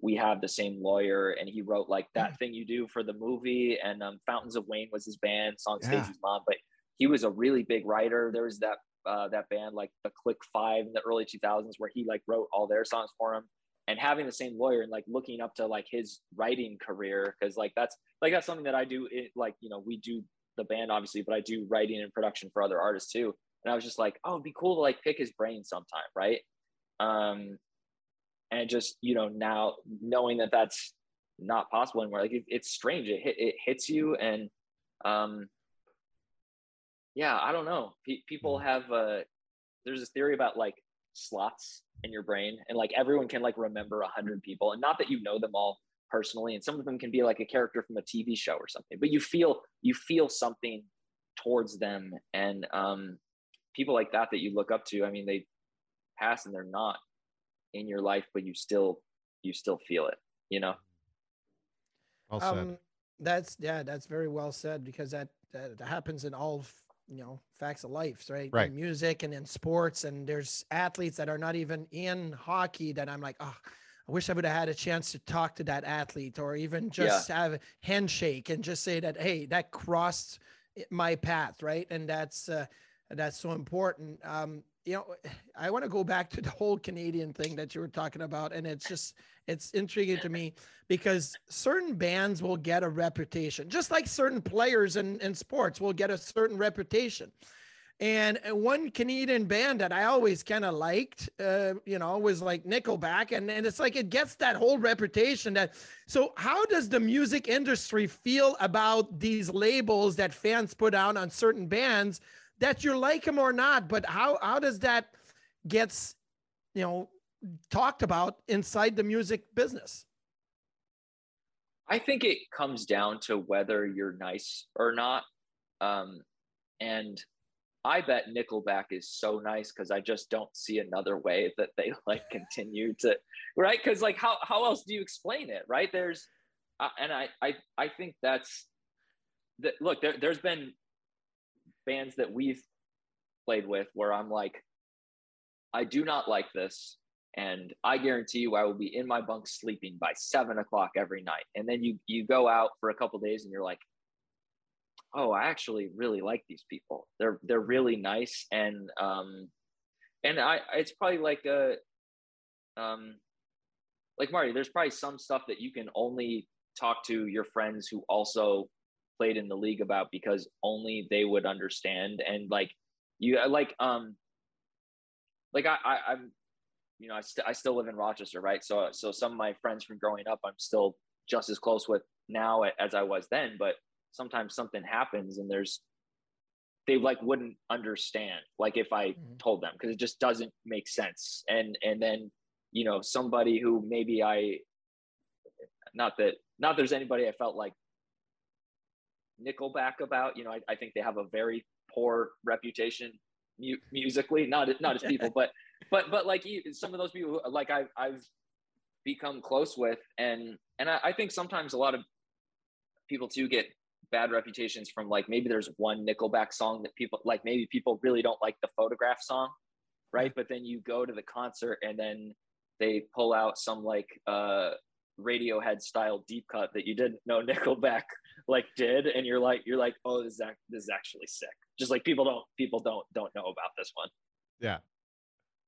we have the same lawyer, and he wrote like that thing you do for the movie, and um, Fountains of Wayne was his band, song Yeah. Stacey's mom, but he was a really big writer. There was that uh, that band like the Click Five in the early 2000s, where he like wrote all their songs for him. And having the same lawyer and like looking up to like his writing career, because like that's like that's something that I do. It, like you know we do the band obviously, but I do writing and production for other artists too. And I was just like, oh, it'd be cool to like pick his brain sometime, right? Um, and just you know now knowing that that's not possible anymore, like it, it's strange. It hit, it hits you, and um, yeah, I don't know. Pe- people have uh, there's this theory about like slots in your brain, and like everyone can like remember a hundred people, and not that you know them all personally and some of them can be like a character from a tv show or something but you feel you feel something towards them and um people like that that you look up to i mean they pass and they're not in your life but you still you still feel it you know Well said. Um, that's yeah, that's very well said because that that happens in all f- you know facts of life, right? Right. In music and in sports, and there's athletes that are not even in hockey that I'm like, oh, I wish I would have had a chance to talk to that athlete, or even just have a handshake and just say that, hey, that crossed my path, right? And that's uh, that's so important. Um, you know, I want to go back to the whole Canadian thing that you were talking about, and it's just it's intriguing to me because certain bands will get a reputation, just like certain players in, in sports will get a certain reputation. And uh, one Canadian band that I always kind of liked, uh, you know, was like Nickelback. And, and it's like it gets that whole reputation that. So, how does the music industry feel about these labels that fans put out on certain bands that you like them or not? But how, how does that gets, you know, talked about inside the music business? I think it comes down to whether you're nice or not. Um, and I bet Nickelback is so nice because I just don't see another way that they like continue to, right? Because like how how else do you explain it, right? There's, uh, and I I I think that's that. Look, there there's been bands that we've played with where I'm like, I do not like this. and I guarantee you I will be in my bunk sleeping by seven o'clock every night. And then you you go out for a couple days and you're like, oh, I actually really like these people. They're they're really nice and um and I it's probably like a um like Marty, there's probably some stuff that you can only talk to your friends who also played in the league about because only they would understand and like you like um like I, I I'm you know, I, st- I still live in Rochester, right? So, so some of my friends from growing up, I'm still just as close with now as I was then. But sometimes something happens and there's, they like wouldn't understand, like if I mm-hmm. told them, because it just doesn't make sense. And and then, you know, somebody who maybe I, not that, not there's anybody I felt like Nickelback about. You know, I, I think they have a very poor reputation mu- musically, not not as people, but but but like some of those people like I've I've become close with and and I, I think sometimes a lot of people too get bad reputations from like maybe there's one Nickelback song that people like maybe people really don't like the photograph song, right? But then you go to the concert and then they pull out some like uh Radiohead style deep cut that you didn't know Nickelback like did, and you're like you're like oh this is this is actually sick. Just like people don't people don't don't know about this one. Yeah,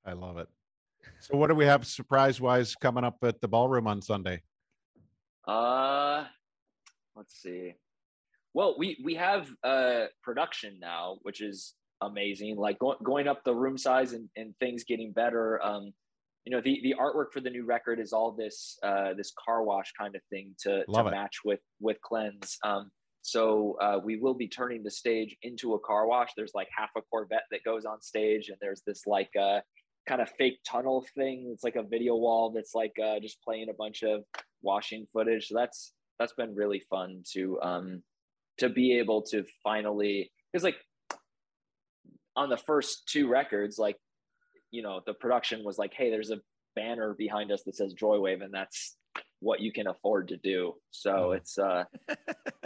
I love it. So, what do we have surprise wise coming up at the ballroom on Sunday? Uh, let's see. Well, we we have uh production now, which is amazing. Like go, going up the room size and, and things getting better. Um, you know, the the artwork for the new record is all this uh this car wash kind of thing to Love to it. match with with cleanse. Um, so uh, we will be turning the stage into a car wash. There's like half a Corvette that goes on stage, and there's this like uh kind of fake tunnel thing. It's like a video wall that's like uh, just playing a bunch of washing footage. So that's that's been really fun to um to be able to finally because like on the first two records, like you know, the production was like, hey, there's a banner behind us that says Joywave, and that's what you can afford to do. So mm. it's uh,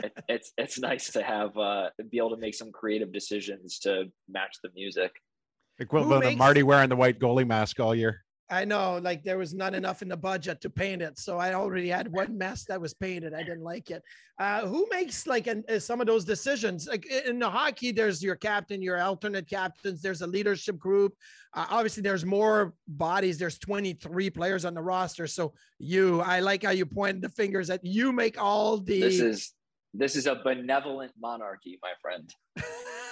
it, it's it's nice to have uh, be able to make some creative decisions to match the music. Equivalent makes, of Marty wearing the white goalie mask all year. I know, like there was not enough in the budget to paint it, so I already had one mess that was painted. I didn't like it. Uh, who makes like an, uh, some of those decisions? Like in the hockey, there's your captain, your alternate captains. There's a leadership group. Uh, obviously, there's more bodies. There's 23 players on the roster. So you, I like how you pointed the fingers at you. Make all the. This is this is a benevolent monarchy, my friend.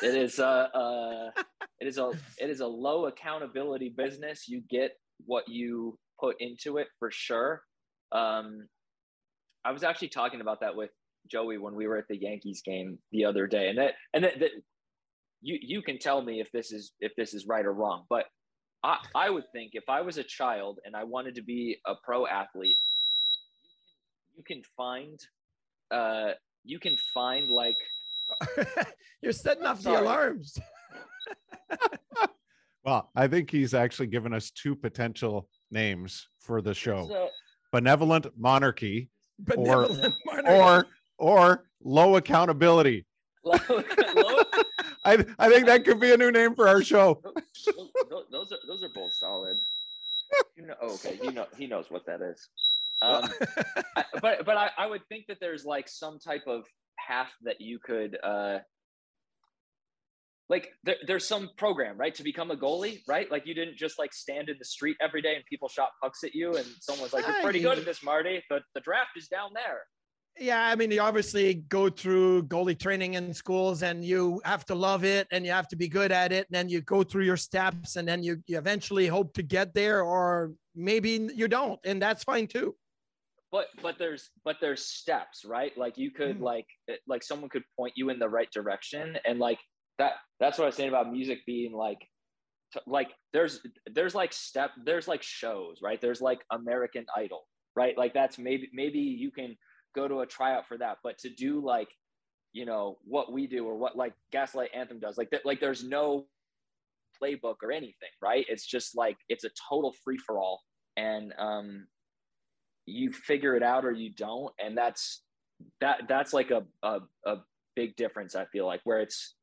it is a, a it is a it is a low accountability business. You get what you put into it for sure. Um, I was actually talking about that with Joey when we were at the Yankees game the other day, and that and that, that you you can tell me if this is if this is right or wrong, but I I would think if I was a child and I wanted to be a pro athlete, you can find uh you can find like you're setting off the alarms. well, I think he's actually given us two potential names for the show. So, benevolent monarchy benevolent or monarchy. or or low accountability. Low, low. I, I think that could be a new name for our show. those, those are those are both solid. You know, oh, okay, he know he knows what that is. Um, I, but but I, I would think that there's like some type of path that you could uh like there, there's some program right to become a goalie right? Like you didn't just like stand in the street every day and people shot pucks at you and someone's like you're pretty good at this marty but the draft is down there. Yeah i mean you obviously go through goalie training in schools and you have to love it and you have to be good at it. And then you go through your steps and then you, you eventually hope to get there or maybe you don't and that's fine too. But but there's but there's steps right? Like you could mm. like like someone could point you in the right direction and like that that's what i was saying about music being like like there's there's like step there's like shows right? There's like american idol right? Like that's maybe maybe you can go to a tryout for that but to do like you know what we do or what like gaslight anthem does like that like there's no playbook or anything right? It's just like it's a total free for all and um you figure it out or you don't and that's that that's like a a, a big difference i feel like where it's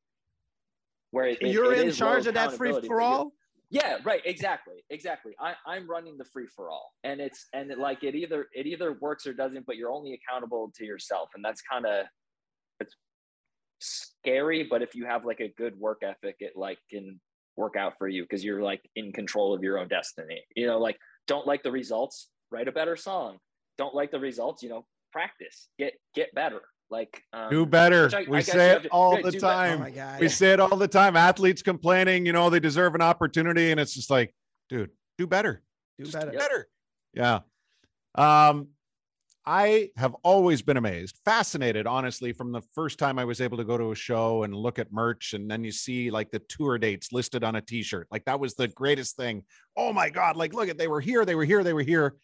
where it, you're it in charge of that free for all Yeah, right. Exactly. Exactly. I, I'm running the free for all, and it's and it, like it either it either works or doesn't, but you're only accountable to yourself, and that's kind of it's scary. But if you have like a good work ethic, it like can work out for you because you're like in control of your own destiny. You know, like don't like the results, write a better song. Don't like the results, you know, practice, get get better. Like um, do better. I- we I say it to- all the time. Oh my god. We say it all the time. Athletes complaining, you know, they deserve an opportunity, and it's just like, dude, do better. Do Just better. do better. Yeah. Um, I have always been amazed, fascinated, honestly, from the first time I was able to go to a show and look at merch, and then you see like the tour dates listed on a T-shirt. Like that was the greatest thing. Oh my God! Like, look at they were here, they were here, they were here.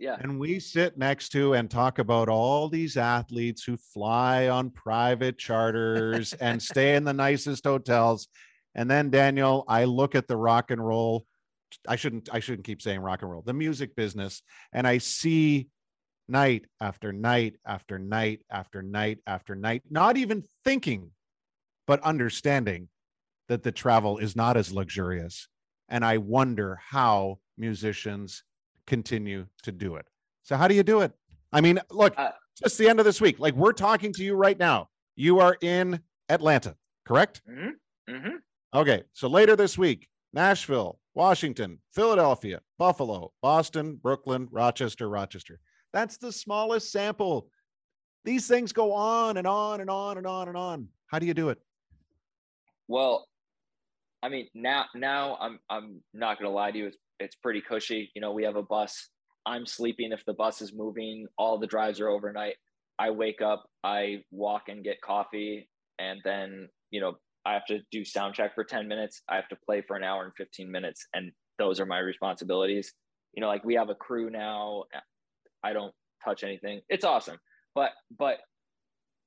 Yeah. And we sit next to and talk about all these athletes who fly on private charters and stay in the nicest hotels. And then Daniel, I look at the rock and roll. I shouldn't I shouldn't keep saying rock and roll, the music business, and I see night after night after night after night after night, not even thinking, but understanding that the travel is not as luxurious. And I wonder how musicians continue to do it. So how do you do it? I mean, look, Uh, just the end of this week. Like we're talking to you right now. You are in Atlanta, correct? Mm-hmm. Mm-hmm. Okay. So later this week, Nashville, Washington, Philadelphia, Buffalo, Boston, Brooklyn, Rochester, Rochester. That's the smallest sample. These things go on and on and on and on and on. How do you do it? Well, I mean, now now I'm I'm not gonna lie to you. It's it's pretty cushy. You know, we have a bus. I'm sleeping if the bus is moving. All the drives are overnight. I wake up, I walk and get coffee, and then you know I have to do sound check for 10 minutes. I have to play for an hour and 15 minutes, and those are my responsibilities. You know, like we have a crew now. I don't touch anything. It's awesome, but but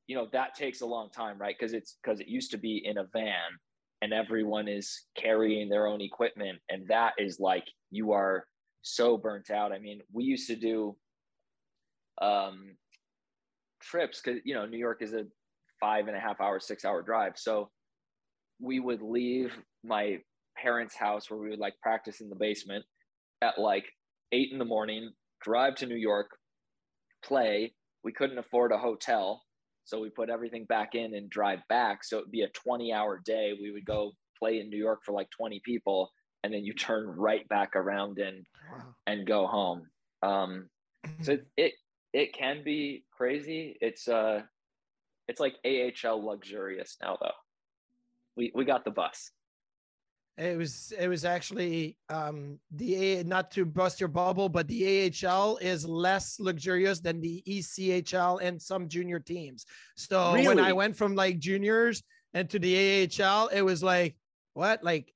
you know that takes a long time, right? Because it's because it used to be in a van and everyone is carrying their own equipment and that is like you are so burnt out. I mean we used to do um trips because you know new york is a five and a half hour six hour drive. So we would leave my parents house where we would like practice in the basement at like eight in the morning drive to new york play. We couldn't afford a hotel so we put everything back in and drive back. So it'd be a 20 hour day. We would go play in New York for like 20 people, and then you turn right back around and Wow. and go home. Um, so it, it it can be crazy. It's uh it's like AHL luxurious now though. We we got the bus. It was it was actually um the A not to bust your bubble, but the AHL is less luxurious than the ECHL and some junior teams. So when I went from like juniors and to the AHL, it was like what like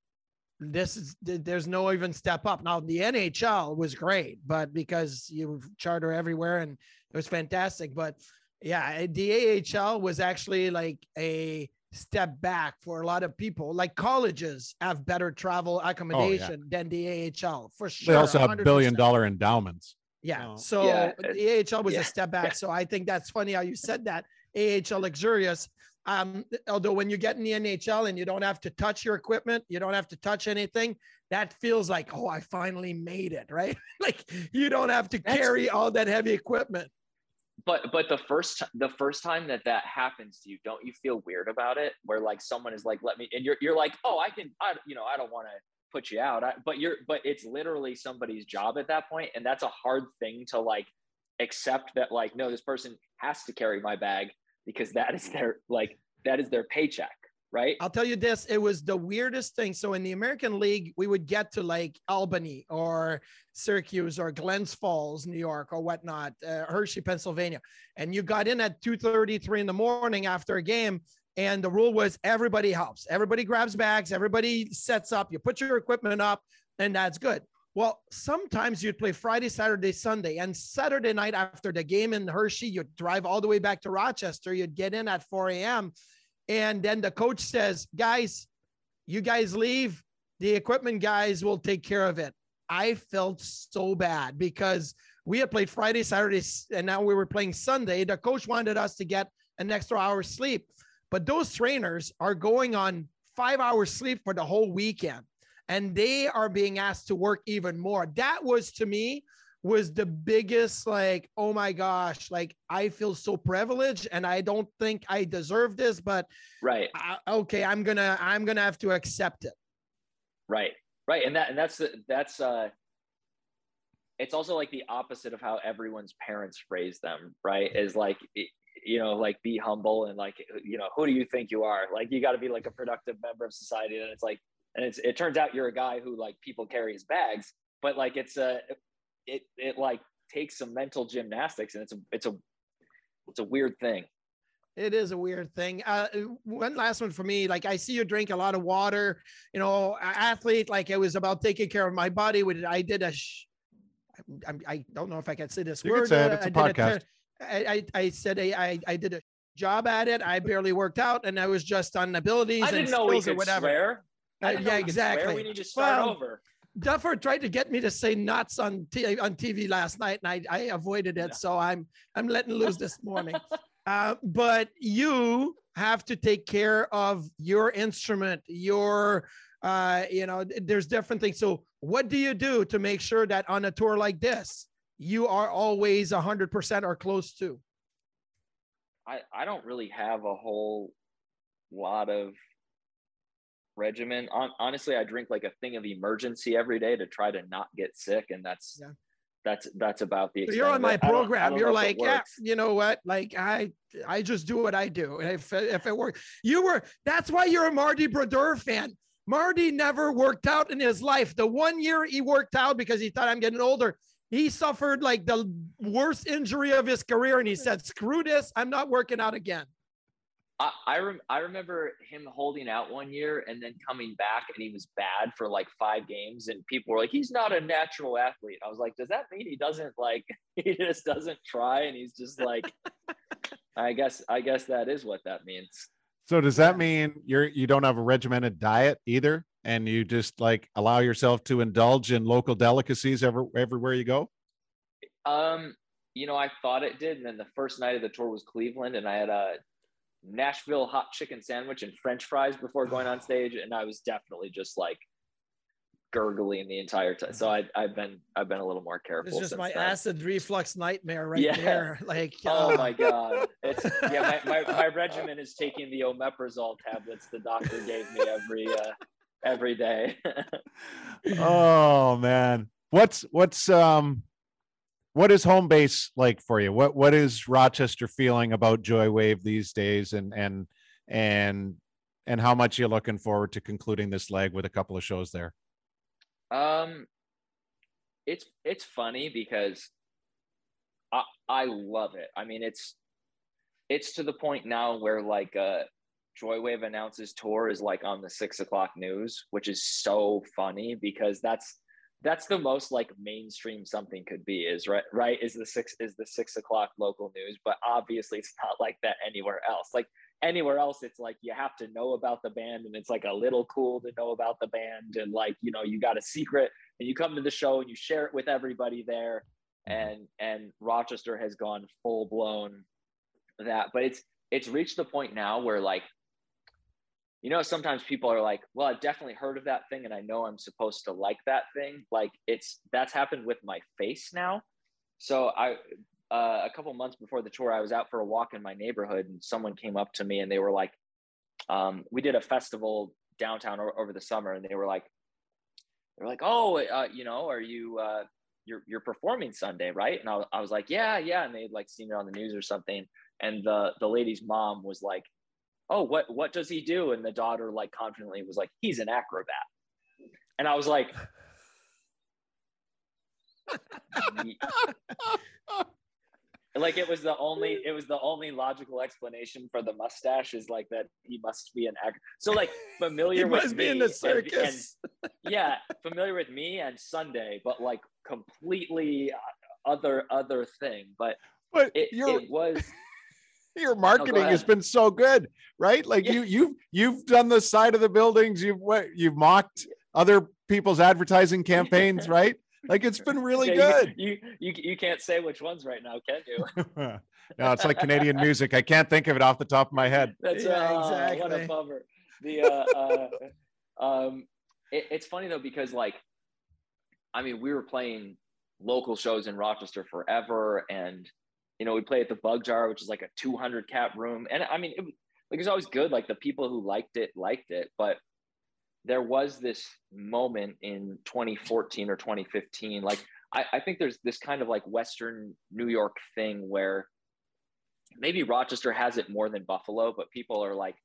this is there's no even step up. Now the NHL was great, but because you charter everywhere and it was fantastic. But yeah, the AHL was actually like a step back for a lot of people. Like colleges have better travel accommodation than the AHL for sure. They also have billion 100%. dollar endowments. Yeah. Oh. So Yeah, the AHL was yeah, a step back. yeah. So I think that's funny how you said that. AHL luxurious. Um, although when you get in the NHL and you don't have to touch your equipment, you don't have to touch anything, that feels like, oh, I finally made it, right? like you don't have to That's- carry all that heavy equipment. But but the first the first time that that happens to you, don't you feel weird about it? Where like someone is like, let me, and you're you're like, oh, I can, I you know, I don't want to put you out, I, but you're but it's literally somebody's job at that point, and that's a hard thing to like accept that like no, this person has to carry my bag because that is their like that is their paycheck, right? I'll tell you this, it was the weirdest thing. So in the American League, we would get to like Albany or Syracuse or Glens Falls, New York or whatnot, uh, Hershey, Pennsylvania. And you got in at 2.33 in the morning after a game. And the rule was everybody helps. Everybody grabs bags. Everybody sets up. You put your equipment up and that's good. Well, sometimes you'd play Friday, Saturday, Sunday, and Saturday night after the game in Hershey, you'd drive all the way back to Rochester. You'd get in at 4 a.m. And then the coach says, guys, you guys leave. The equipment guys will take care of it. I felt so bad because we had played Friday, Saturday, and now we were playing Sunday. The coach wanted us to get an extra hour sleep, but those trainers are going on five hours sleep for the whole weekend. and they are being asked to work even more. That was to me was the biggest like oh my gosh like i feel so privileged and i don't think i deserve this but right. I, okay i'm gonna i'm gonna have to accept it. Right. Right. And that and that's the that's uh it's also like the opposite of how everyone's parents phrase them right? Is like you know like be humble and like you know who do you think you are? Like you got to be like a productive member of society. And it's like and it's it turns out you're a guy who like people carry his bags but like it's a it it like takes some mental gymnastics and it's a it's a it's a weird thing it is a weird thing. Uh, one last one for me. Like I see you drink a lot of water. You know, athlete. Like it was about taking care of my body. With I did a. Sh- I, I don't know if I can say this You word. can say it. It's a I did podcast. I, I I said I, I I did a job at it. I barely worked out, and I was just on abilities I and didn't know we skills or could whatever. swear. I Uh, didn't know yeah, we swear. exactly. We need to start Well, over. Duffer tried to get me to say nuts on t- on TV last night, and I, I avoided it. So I'm I'm letting loose this morning. Uh, but you have to take care of your instrument, your uh, you know, there's different things. So what do you do to make sure that on a tour like this, you are always hundred percent or close to? I, I don't really have a whole lot of regimen. On, honestly, I drink like a thing of Emergen-C every day to try to not get sick, and that's Yeah. that's that's about the. So you're on my it. I don't- I program. don't You're know if it like, yeah, you know what? Like I, I just do what I do. And if if it works, you were. That's why you're a Marty Brodeur fan. Marty never worked out in his life. The one year he worked out because he thought I'm getting older. He suffered like the worst injury of his career, and he said, "Screw this! I'm not working out again." I I, rem- I remember him holding out one year and then coming back, and he was bad for like five games, and people were like, "He's not a natural athlete." I was like, "Does that mean he doesn't like? He just doesn't try, and he's just like." I guess I guess that is what that means. So does that mean you're you don't have a regimented diet either, and you just like allow yourself to indulge in local delicacies ever everywhere you go? Um, you know, I thought it did, and then the first night of the tour was Cleveland, and I had a Nashville hot chicken sandwich and French fries before going on stage, and I was definitely just like gurgling the entire time. So I, I've been I've been a little more careful. It's just my then. acid reflux nightmare right Yeah. there. Like, Oh uh, my god! It's yeah. My, my, my regimen is taking the omeprazole tablets the doctor gave me every uh, every day. oh man, what's what's um, what is home base like for you? What what is Rochester feeling about Joywave these days, and and and and how much you're looking forward to concluding this leg with a couple of shows there? Um, it's it's funny because I I love it. I mean, it's it's to the point now where like uh Joywave announces tour is like on the six o'clock news, which is so funny because that's that's the most like mainstream something could be is right right is the six is the six o'clock local news but obviously it's not like that anywhere else. Like anywhere else it's like you have to know about the band and it's like a little cool to know about the band and like you know you got a secret and you come to the show and you share it with everybody there. Mm-hmm. And and rochester has gone full blown that but it's it's reached the point now where like you know sometimes people are like well i've definitely heard of that thing and i know i'm supposed to like that thing. Like it's that's happened with my face now. So i uh, a couple months before the tour i was out for a walk in my neighborhood and someone came up to me and they were like um, we did a festival downtown over the summer and they were like they were like oh uh, you know are you uh, you're, you're performing sunday right? And I, I was like yeah yeah. And they'd like seen it on the news or something. And the the lady's mom was like oh what what does he do? And the daughter like confidently was like he's an acrobat. And i was like like it was the only it was the only logical explanation for the mustache is like that he must be an actor so like he familiar with must be me in the and- circus. and, yeah familiar with me and sunday but like completely uh, other other thing. But But it, it was your marketing has been so good, right? Like Yeah. you you've you've done the side of the buildings, you've what you've mocked other people's advertising campaigns, right? Like it's been really Yeah, good. You, you you you can't say which ones right now, can you? no, it's like Canadian music. I can't think of it off the top of my head. That's Yeah, uh, what exactly. a bummer. The uh, uh, um, it, it's funny though because like, I mean, we were playing local shows in Rochester forever, and you know, we play at the Bug Jar, which is like a 200 cap room, and I mean, it, like it's always good. Like the people who liked it liked it, but there was this moment in 2014 or 2015, like I, I think there's this kind of like Western New York thing where maybe Rochester has it more than Buffalo, but people are like,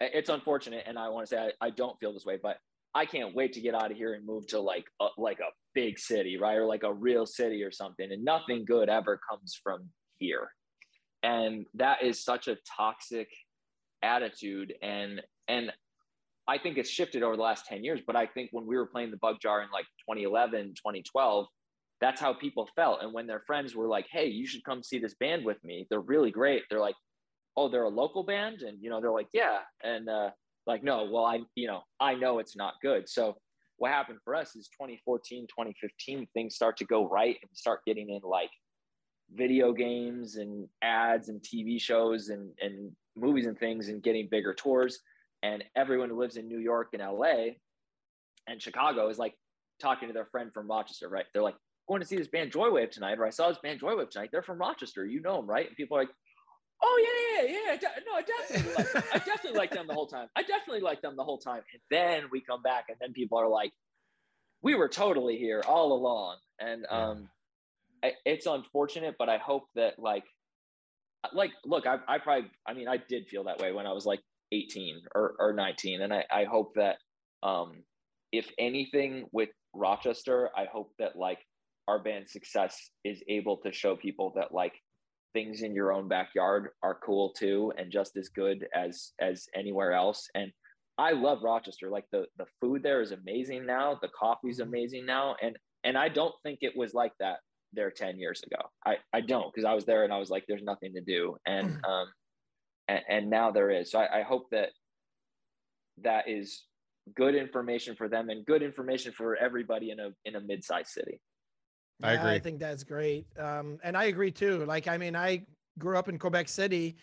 it's unfortunate, and I want to say I, I don't feel this way, but I can't wait to get out of here and move to like a, like a big city, right, or like a real city or something. And nothing good ever comes from here, and that is such a toxic attitude. And and I think it's shifted over the last ten years. But I think when we were playing the Bug Jar in like 2011, 2012, that's how people felt. And when their friends were like, "Hey, you should come see this band with me. They're really great." They're like, "Oh, they're a local band," and you know, they're like, "Yeah," and uh, like, no, well, I, you know, I know it's not good. So what happened for us is 2014, 2015, things start to go right and start getting in like video games and ads and TV shows and and movies and things and getting bigger tours. And everyone who lives in New York and LA and Chicago is like talking to their friend from Rochester, right? They're like, going to see this band Joywave tonight, or I saw this band Joywave tonight. They're from Rochester. You know them, right? And people are like, oh yeah, yeah, yeah. No, I definitely like them. I definitely like them the whole time. I definitely like them the whole time. And then we come back, and then people are like, we were totally here all along. And um, it's unfortunate, but I hope that like, like, look, I, I probably, I mean, I did feel that way when I was like 18 or, or 19, and I, I hope that um, if anything with Rochester, I hope that like our band's success is able to show people that like things in your own backyard are cool too and just as good as as anywhere else. And i love rochester. Like the the food there is amazing now. The coffee's mm-hmm. amazing now. And and i don't think it was like that there 10 years ago. I i don't because i was there and i was like there's nothing to do. And mm. um and, and now there is. So I, I hope that that is good information for them and good information for everybody in a in a mid-sized city I agree. I think that's great. Um, and I agree too. Like, I mean, I grew up in Quebec City,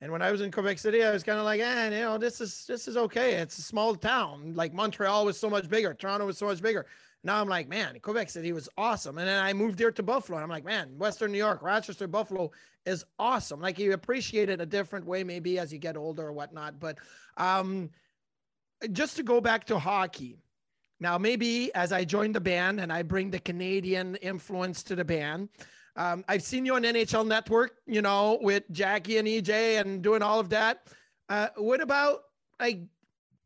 and when I was in Quebec City, I was kind of like, eh, you know, this is this is okay. It's a small town. Like Montreal was so much bigger. Toronto was so much bigger. Now I'm like, man, Quebec City was awesome. And then I moved here to Buffalo, and I'm like, man, Western New York, Rochester, Buffalo is awesome. Like you appreciate it a different way, maybe as you get older or whatnot. But um, just to go back to hockey, now, maybe as I join the band and I bring the Canadian influence to the band, um, I've seen you on NHL Network, you know, with Jackie and EJ and doing all of that. Uh, what about like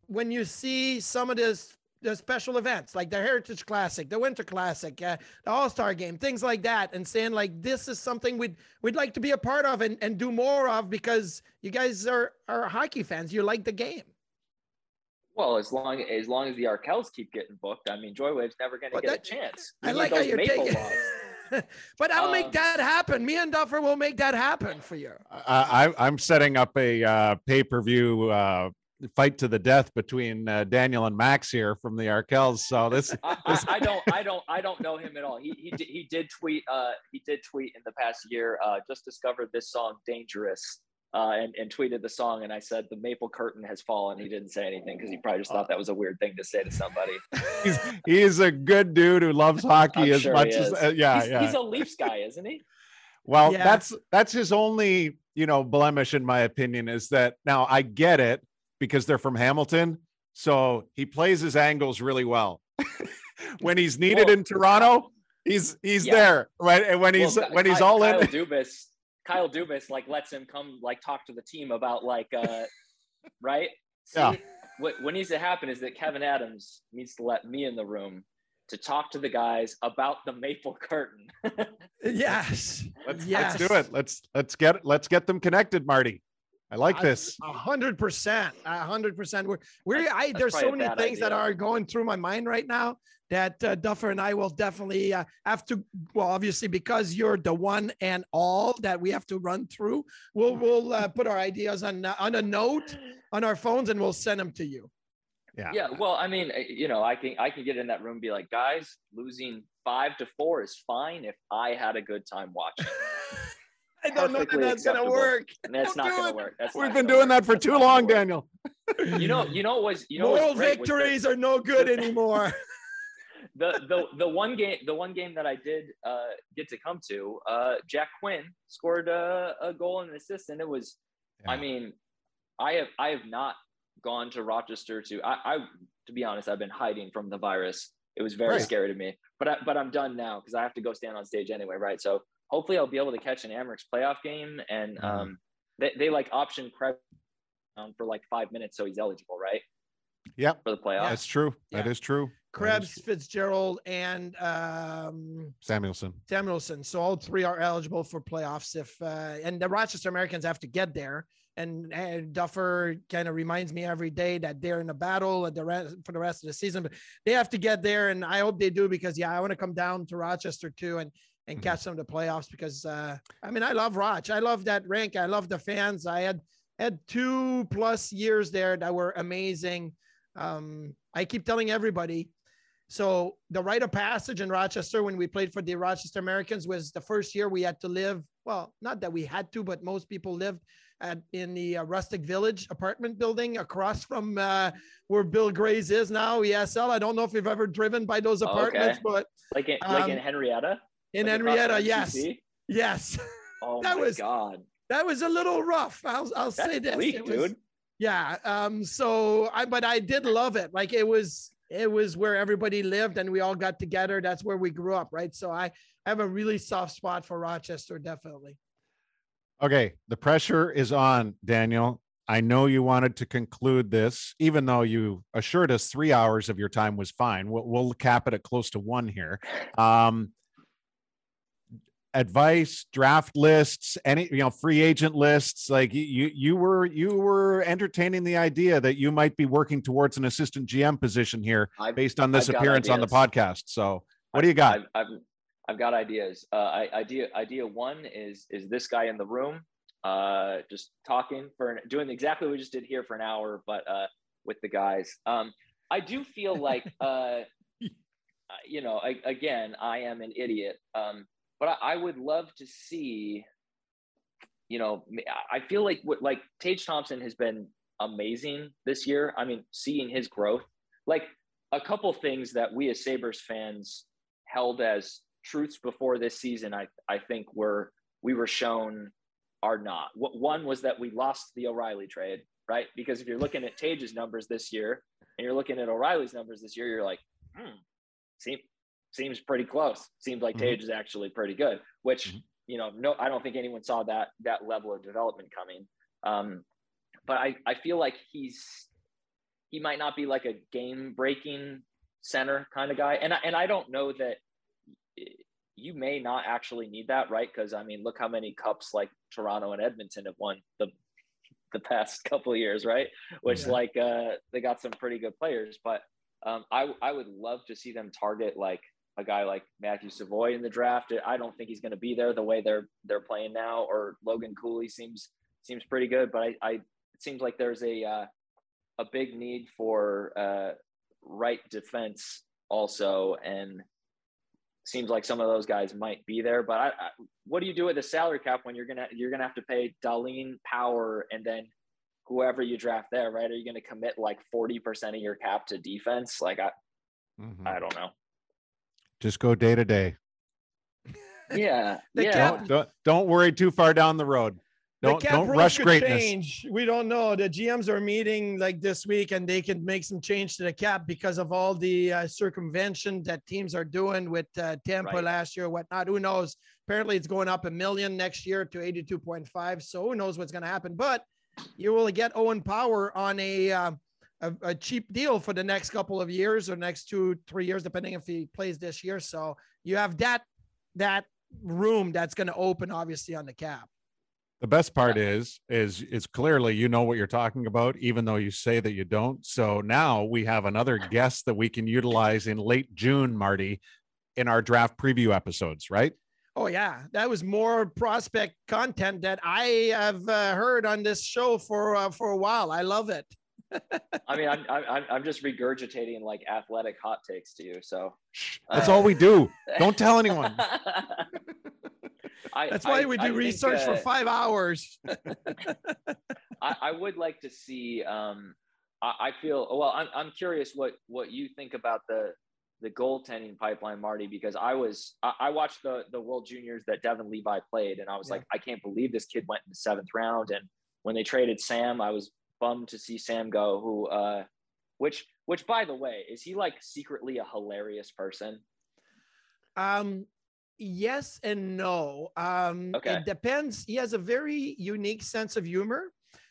when you see some of this the special events like the Heritage Classic, the Winter Classic, uh, the All Star Game, things like that, and saying like this is something we'd we'd like to be a part of and, and do more of because you guys are are hockey fans, you like the game. Well, as long as long as the Arkells keep getting booked, I mean, Joywave's never going to get that, a chance. We I like how you're taking. but I'll um, make that happen. Me and Duffer will make that happen for you. I, I'm setting up a uh, pay per view uh, fight to the death between uh, Daniel and Max here from the Arkells. So this, this... I, I, don't, I don't, I don't know him at all. He he did, he did tweet, uh, he did tweet in the past year. Uh, just discovered this song "Dangerous." Uh, and, and tweeted the song. And I said, the maple curtain has fallen. He didn't say anything because he probably just thought that was a weird thing to say to somebody. he's, he's a good dude who loves hockey I'm as sure much as, uh, yeah, he's, yeah. He's a Leafs guy, isn't he? Well, yeah. that's, that's his only, you know, blemish in my opinion is that now I get it because they're from Hamilton. So he plays his angles really well. when he's needed well, in Toronto, he's he's yeah. there, right? And when he's well, when he's all Kyle in, Dubas Kyle Dubas like lets him come like talk to the team about like uh right? See, yeah. What what needs to happen is that Kevin Adams needs to let me in the room to talk to the guys about the maple curtain. yes. Let's, yes. let's do it. Let's let's get let's get them connected, Marty. I like this. A hundred percent. A hundred percent. We're we're I there's so many things idea. that are going through my mind right now that uh, Duffer and I will definitely uh, have to. Well, obviously, because you're the one and all that we have to run through, we'll we'll uh, put our ideas on on a note on our phones and we'll send them to you. Yeah. Yeah. Well, I mean, uh, you know, I can I can get in that room, be like, guys, losing five to four is fine if I had a good time watching. I don't know if Perfectly that's gonna work. And that's Don't not gonna it. work. That's We've been doing work. that for That's too long. Daniel. You know, you know what was you know Moral was was victories are no good anymore. the the the one game the one game that I did uh, get to come to, uh, Jack Quinn scored a, a goal and an assist, and it was, I mean, I have I have not gone to Rochester to I, I to be honest, I've been hiding from the virus. It was very Right. scary to me, but I, but I'm done now because I have to go stand on stage anyway, right? So hopefully I'll be able to catch an Amerks playoff game, and Mhm. um, they they like option Krebs um, for like five minutes, so he's eligible, right, Yep, for the playoffs. that's true. That Yeah. is true. Krebs. Fitzgerald, and um, Samuelsson. Samuelsson. So all three are eligible for playoffs. If uh, and the Rochester Americans have to get there. And, and Duffer kind of reminds me every day that they're in a battle at the rest, for the rest of the season, but they have to get there, and I hope they do because yeah, I want to come down to Rochester too and and Mhm. catch some of the playoffs because uh, I mean I love Roch, I love that rink, I love the fans. I had had two plus years there that were amazing. Um, I keep telling everybody so the rite of passage in Rochester when we played for the Rochester Americans was the first year we had to live. Well, not that we had to, but most people lived at in the uh, Rustic Village apartment building across from uh, where Bill Gray's is now. ESL. I don't know if you've ever driven by those Oh, okay. apartments, but Like in, like in Um, Henrietta. in like Henrietta, yes, yes, Oh That my was- god, that was a little rough. I'll I'll that's say this. bleak, It was- dude. yeah um so i but i did love it like it was it was where everybody lived and we all got together that's where we grew up right so i have a really soft spot for rochester definitely Okay, the pressure is on, Daniel. I know you wanted to conclude this, even though you assured us three hours of your time was fine. We'll, we'll cap it at close to one here. Um, advice, draft lists, any you know, free agent lists. Like you, you, were you were entertaining the idea that you might be working towards an assistant GM position here I've, based on this I've appearance on the podcast. So, what do you got? I've, I've, I've got ideas. Uh, I, idea idea one is is this guy in the room, uh, just talking for an, doing exactly what we just did here for an hour, but uh, with the guys. Um, I do feel like, uh, you know, I, again, I am an idiot, um, but I, I would love to see. You know, I feel like what like Tage Thompson has been amazing this year. I mean, seeing his growth, like a couple things that we as Sabres fans held as truths before this season, I, I think were we were shown are not. What one was that we lost the O'Reilly trade, right? Because if you're looking at Tage's numbers this year and you're looking at O'Reilly's numbers this year, you're like, hmm, seems pretty close. Seems like Mhm. Tage is actually pretty good, which Mhm. you know, no, I don't think anyone saw that that level of development coming. Um, but I, I feel like he's he might not be like a game breaking center kind of guy. And I, and I don't know that you may not actually need that, right? Because I mean, look how many cups like Toronto and Edmonton have won the the past couple of years, right? Which Yeah. like uh, they got some pretty good players, but um, I I would love to see them target like a guy like Matthew Savoie in the draft. I don't think he's going to be there the way they're they're playing now. Or Logan Cooley seems seems pretty good, but I, I it seems like there's a uh, a big need for uh, right defense also, and seems like some of those guys might be there. But I, I, what do you do with the salary cap when you're gonna you're gonna have to pay Darlene Power and then whoever you draft there, right? Are you gonna commit like forty percent of your cap to defense? Like I Mhm. I don't know. Just go day to day. Yeah, The yeah. cap- Don't, don't don't worry too far down the road. Don't the cap don't rush could greatness. change. We don't know. The GMs are meeting like this week, and they can make some change to the cap because of all the uh, circumvention that teams are doing with uh, Tampa Right. last year, whatnot. Who knows? Apparently, it's going up a million next year to eighty-two point five. So who knows what's going to happen? But you will get Owen Power on a, uh, a a cheap deal for the next couple of years or next two three years, depending if he plays this year. So you have that that room that's going to open obviously on the cap. The best part is, is, is clearly you know what you're talking about, even though you say that you don't. So now we have another guest that we can utilize in late June, Marty, in our draft preview episodes, right? Oh yeah, that was more prospect content that I have uh, heard on this show for uh, for a while. I love it. I mean, I'm, I'm, I'm just regurgitating like athletic hot takes to you. So That's all we do. Don't tell anyone. I, That's why I- we I do think, research for uh, five hours. I, I would like to see. Um, I, I feel well. I'm I'm curious what what you think about the the goaltending pipeline, Marty, because I was I, I watched the the World Juniors that Devon Levi played, and I was Yeah. like, I can't believe this kid went in the seventh round. And when they traded Sam, I was bummed to see Sam go. Who, uh, which which by the way, is he like secretly a hilarious person? Um, yes and no. Um, Okay. It depends. He has a very unique sense of humor.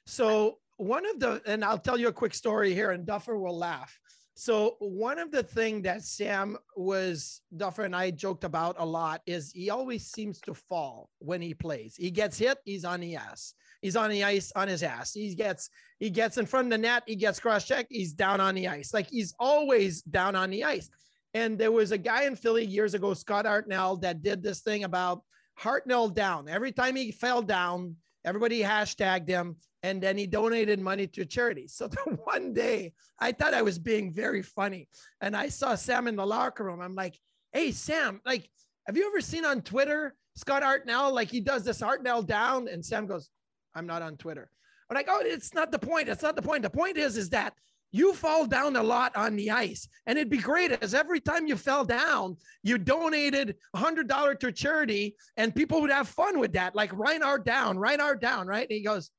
So one of the, and I'll tell you a quick story here, and Duffer will laugh. So one of the thing that Sam was Duffer and I joked about a lot is he always seems to fall when he plays. He gets hit, he's on the ass. He's on the ice on his ass. He gets he gets in front of the net, he gets cross checked, he's down on the ice. Like he's always down on the ice. And there was a guy in Philly years ago, Scott Hartnell, that did this thing about Hartnell down. Every time he fell down, everybody hashtagged him and then he donated money to charity. So the one day I thought I was being very funny and I saw Sam in the locker room. I'm like, hey, Sam, like, have you ever seen on Twitter Scott Hartnell? Like he does this Hartnell down and Sam goes, I'm not on Twitter. I'm like, oh, it's not the point. It's not the point. The point is, is that you fall down a lot on the ice. And it'd be great as every time you fell down, you donated a hundred dollar to charity and people would have fun with that. Like Reinhart down, Reinhart down, right? And he goes,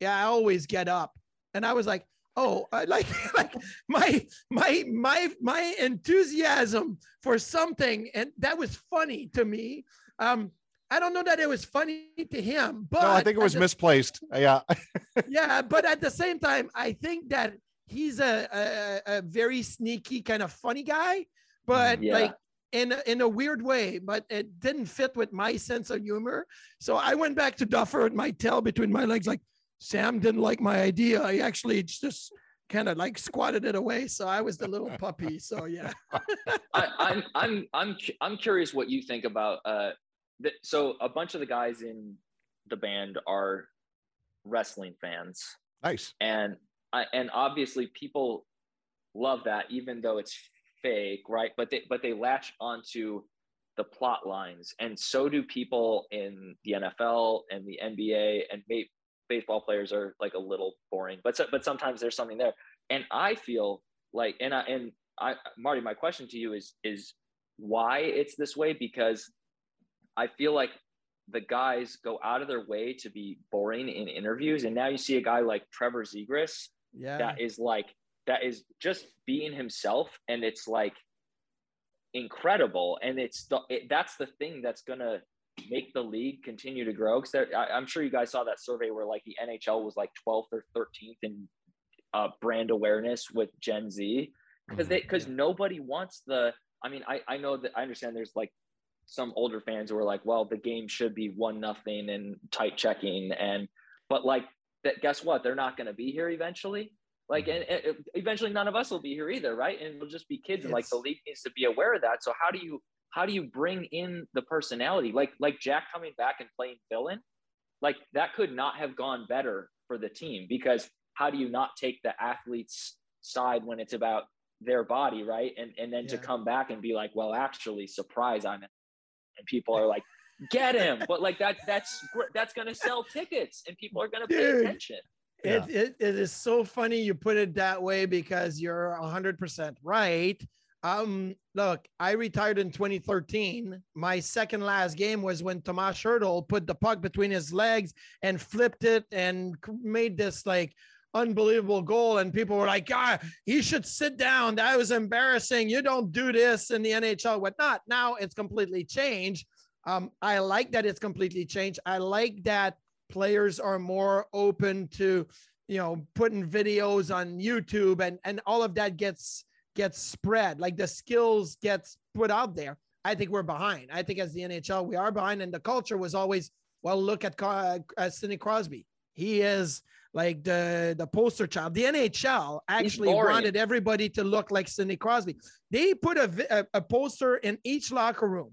Yeah, I always get up. And I was like, Oh, I like like my my my my enthusiasm for something, and that was funny to me. Um, I don't know that it was funny to him, but no, I think it at was the misplaced. Yeah. yeah, but at the same time, I think that he's a, a, a very sneaky kind of funny guy, but Yeah. like in a- in a weird way. But it didn't fit with my sense of humor. So I went back to Duffer with my tail between my legs, like Sam didn't like my idea. I actually just kind of like squatted it away. So I was the little puppy. So yeah. I, I'm I'm I'm I'm curious what you think about uh th- so a bunch of the guys in the band are wrestling fans. Nice. and I and obviously people love that even though it's fake right? But they but they latch onto the plot lines. And so do people in the NFL and the NBA and may, baseball players are like a little boring but so, but sometimes there's something there. And I feel like and I and I Marty my question to you is is why it's this way? Because I feel like the guys go out of their way to be boring in interviews. And now you see a guy like Trevor Zegras Yeah. that is like that is just being himself. And it's like incredible. And it's the it, that's the thing that's gonna make the league continue to grow. Because i'm sure you guys saw that survey where like the nhl was like 12th or 13th in uh, brand awareness with gen z. Because they because nobody wants the i mean i i know that i understand there's like some older fans who are like well the game should be one nothing and tight checking and but like that guess what? They're not going to be here eventually. Like mm-hmm. and, and eventually none of us will be here either right? And it'll just be kids and like the league needs to be aware of that. So how do you how do you bring in the personality? Like like jack coming back and playing villain like that could not have gone better for the team because how do you not take the athlete's side when it's about their body right? And and then to come back and be like well actually surprise i'm in and people are like get him but like that that's that's gonna sell tickets and people are gonna pay Dude. attention It, it, it is so funny you put it that way because you're 100% right. Um, look, I retired in 2013. My second last game was when Tomas Hertl put the puck between his legs and flipped it and made this like unbelievable goal. And people were like, ah, he should sit down. That was embarrassing. You don't do this in the NHL, whatnot. Now it's completely changed. Um, I like that it's completely changed. I like that players are more open to you know putting videos on youtube and and all of that gets gets spread like the skills gets put out there i think we're behind i think as the nhl we are behind and the culture was always well look at uh, sidney crosby he is like the the poster child the nhl actually wanted everybody to look like sidney crosby they put a, a, a poster in each locker room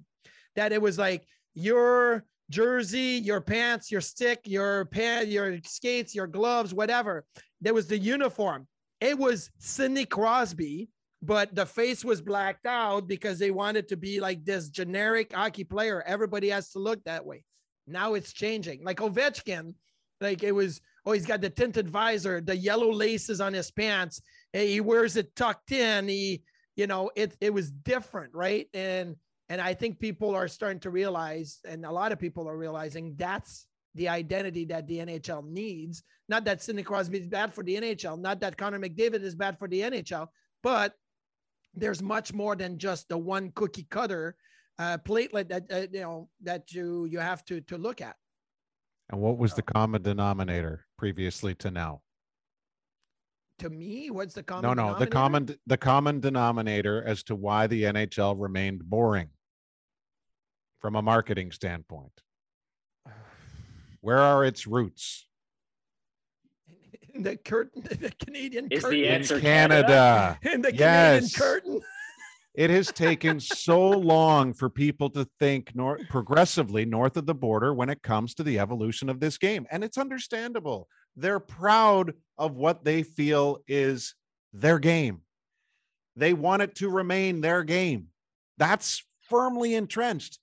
that it was like your jersey, your pants, your stick, your pant, your skates, your gloves, whatever. There was the uniform. It was Sidney Crosby, but the face was blacked out because they wanted to be like this generic hockey player. Everybody has to look that way. Now it's changing. Like Ovechkin, like it was, oh, he's got the tinted visor, the yellow laces on his pants. He wears it tucked in. He, you know, it it was different, right? And and I think people are starting to realize, and a lot of people are realizing that's the identity that the NHL needs. Not that Sidney Crosby is bad for the NHL, not that Connor McDavid is bad for the NHL, but there's much more than just the one cookie cutter uh, platelet that uh, you know that you you have to to look at. And what was the common denominator previously to now? To me, what's the common? No, no, the common the common denominator as to why the NHL remained boring from a marketing standpoint. Where are its roots? In the curtain, the Canadian Is curtain. the answer in Canada. in the Yes. Canadian curtain. It has taken so long for people to think nor- progressively north of the border when it comes to the evolution of this game. And it's understandable. They're proud of what they feel is their game. They want it to remain their game. That's firmly entrenched.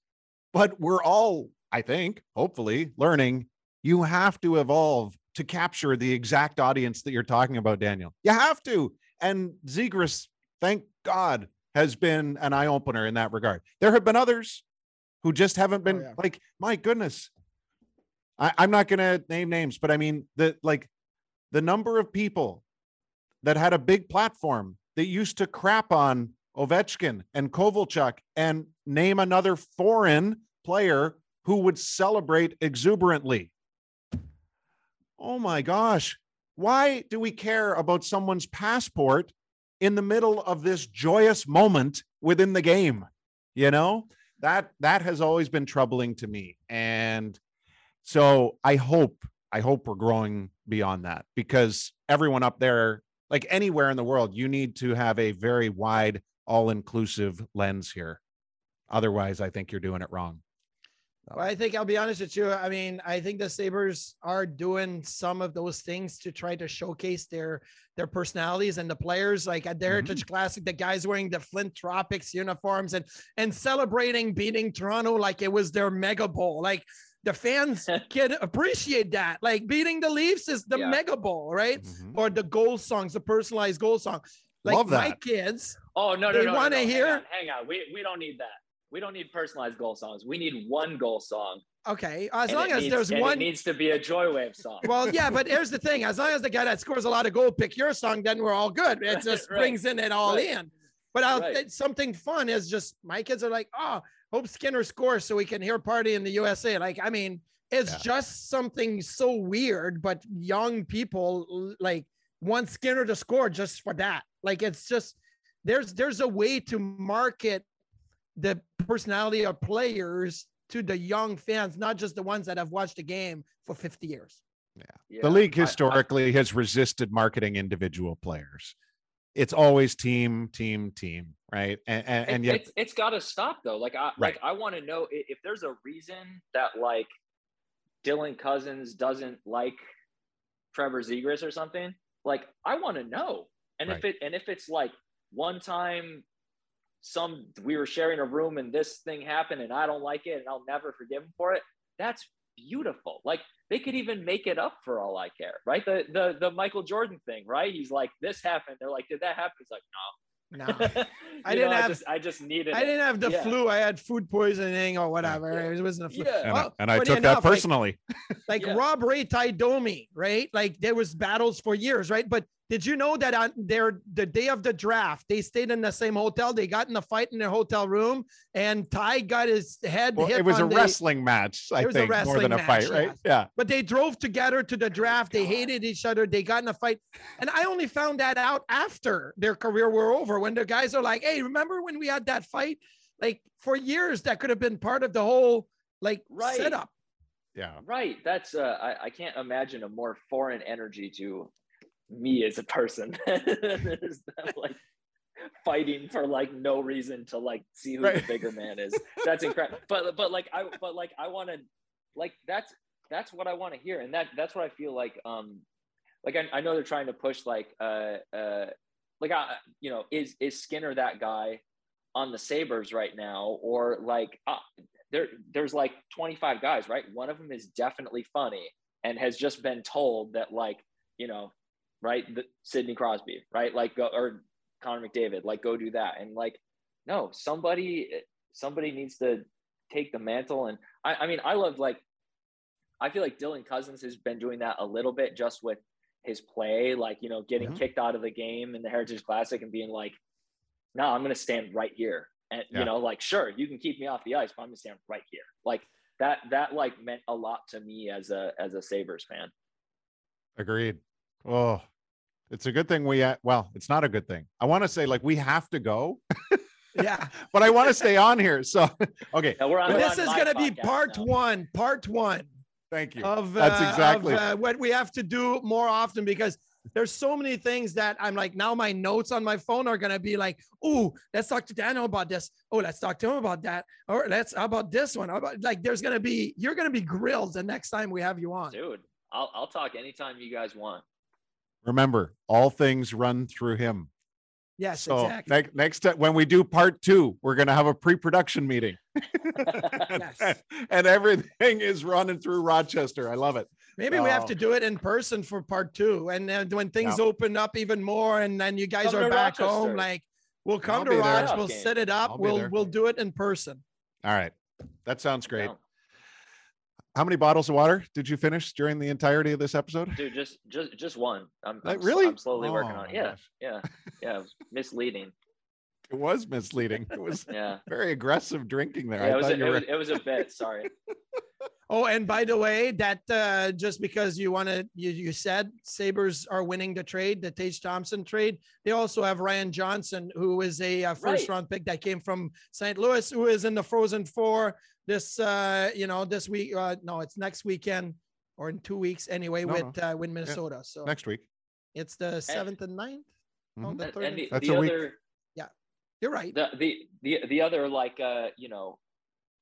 But we're all, I think, hopefully, learning you have to evolve to capture the exact audience that you're talking about, Daniel. You have to. And Zegras, thank God, has been an eye opener in that regard. There have been others who just haven't oh, been yeah. like, my goodness. I, I'm not going to name names, but I mean, the like the number of people that had a big platform that used to crap on Ovechkin and Kovalchuk and name another foreign player who would celebrate exuberantly. Oh my gosh. Why do we care about someone's passport in the middle of this joyous moment within the game? You know, that that has always been troubling to me. And so I hope I hope we're growing beyond that because everyone up there like anywhere in the world you need to have a very wide all-inclusive lens here. Otherwise, I think you're doing it wrong. Well, I think I'll be honest with you. I mean, I think the Sabres are doing some of those things to try to showcase their their personalities and the players. Like at the Heritage Classic, the guys wearing the Flint Tropics uniforms and and celebrating beating Toronto like it was their mega bowl. Like the fans can appreciate that. Like beating the Leafs is the Yeah. mega bowl, right? Mhm. Or the goal songs, the personalized goal song. Like Love my kids, Oh no, no, They no, no, wanna no. Hang hear- on, Hang on, We we don't need that. We don't need personalized goal songs. We need one goal song. okay, as and long as needs- there's and one It needs to be a Joywave song. Well, yeah, but here's the thing: as long as the guy that scores a lot of goal pick your song, then we're all good. It just right, brings in it all right. in. But I'll, Right. something fun is just my kids are like, oh, hope Skinner scores so we can hear party in the USA. Like, I mean, it's Yeah. just something so weird, but young people like want Skinner to score just for that. Like, it's just there's there's a way to market the personality of players to the young fans, not just the ones that have watched the game for 50 years. Yeah. the league I- I- historically has resisted marketing individual players. It's always team, team, team, right? And and, and It- yet it's, it's got to stop though. Like I like I want to know i- if there's a reason that like Dylan Cozens doesn't like Trevor Zegras or something. Like I want to know. And if it and if it's like one time some we were sharing a room and this thing happened and I don't like it and I'll never forgive him for it. That's beautiful. Like they could even make it up for all I care, right? The the the Michael Jordan thing, right? He's like, this happened. They're like, did that happen? He's like, No, no. I didn't know, have- I just, I just needed. I didn't have the Yeah. flu. I had food poisoning or whatever. Yeah. It wasn't a flu. Yeah. and, I- Well, and I took enough, that personally. Like Yeah. Rob Ray Domi, right? Like there was battles for years, right? But did you know that on their the day of the draft, they stayed in the same hotel. They got in a fight in their hotel room, and Tie got his head Well, hit. it was a the- wrestling match, I It was a think, more than a match, fight, right? yes. Yeah. But they drove together to the draft. They hated each other. They got in a fight. And I only found that out after their career were over when the guys are like, hey, remember when we had that fight? Like for years, that could have been part of the whole like Right. setup. Yeah. Right. That's uh, I, I can't imagine a more foreign energy to me as a person. There's them, like fighting for like no reason to like see who the bigger man is. That's incredible. But but like I but like I want to like that's that's what I want to hear, and that that's what I feel like. Um, like I, I know they're trying to push like uh uh like I you know is is Skinner that guy on the Sabres right now, or like uh, there there's like 25 guys, right? One of them is definitely funny and has just been told that like, you know, right, the, Sidney Crosby, right? Like go or Connor McDavid, like go do that. And like, no, somebody somebody needs to take the mantle. And I, I mean, I love like I feel like Dylan Cozens has been doing that a little bit just with his play, like, you know, getting Mhm. kicked out of the game in the Heritage Classic and being like, no, I'm going to stand right here. And, Yeah. you know, like, sure, you can keep me off the ice, but I'm going to stand right here. Like that, that like meant a lot to me as a, as a Sabres fan. Agreed. Oh, it's a good thing we, uh, well, it's not a good thing. I want to say like we have to go, Yeah. but I want to stay on here. So, okay. Now we're on, we're this on is going to be part now. one, part one Thank you. of, That's uh, exactly- of, uh, what we have to do more often because there's so many things that I'm like, now my notes on my phone are going to be like, oh, let's talk to Daniel about this. Oh, let's talk to him about that. Or let's, how about this one? How about like, there's going to be, you're going to be grilled the next time we have you on. dude. I'll, I'll talk anytime you guys want. Remember, all things run through him. Yes, So exactly. next next time when we do part two, we're gonna have a pre-production meeting. Yes. and everything is running through Rochester. I love it. Maybe we have Oh. to do it in person for part two. And then when things Yeah. open up even more and then you guys Come are to back home, like we'll come I'll to be there. Roch, we'll Game. set it up, I'll we'll we'll do it in person. All right. That sounds great. No, How many bottles of water did you finish during the entirety of this episode? dude, just, just, just one. I'm, I'm, really? I'm slowly working Oh, on it. my Yeah. gosh. Yeah. Yeah. Misleading. It was misleading. It was Yeah. very aggressive drinking there. Yeah. It I was, thought a, you it were was, it was a bit. Sorry. Oh, and by the way, that uh, just because you want to, you, you said Sabres are winning the trade, the Tage Thompson trade. They also have Ryan Johnson, who is a uh, first Right. round pick that came from St. Louis, who is in the Frozen Four this, uh, you know, this week. Uh, no, it's next weekend or in two weeks anyway No, with uh, with Minnesota. So next week. it's the seventh and ninth. Oh, Mhm. the And, third and and- the, That's the a week. other, You're right. the, the, the, the other like, uh, you know,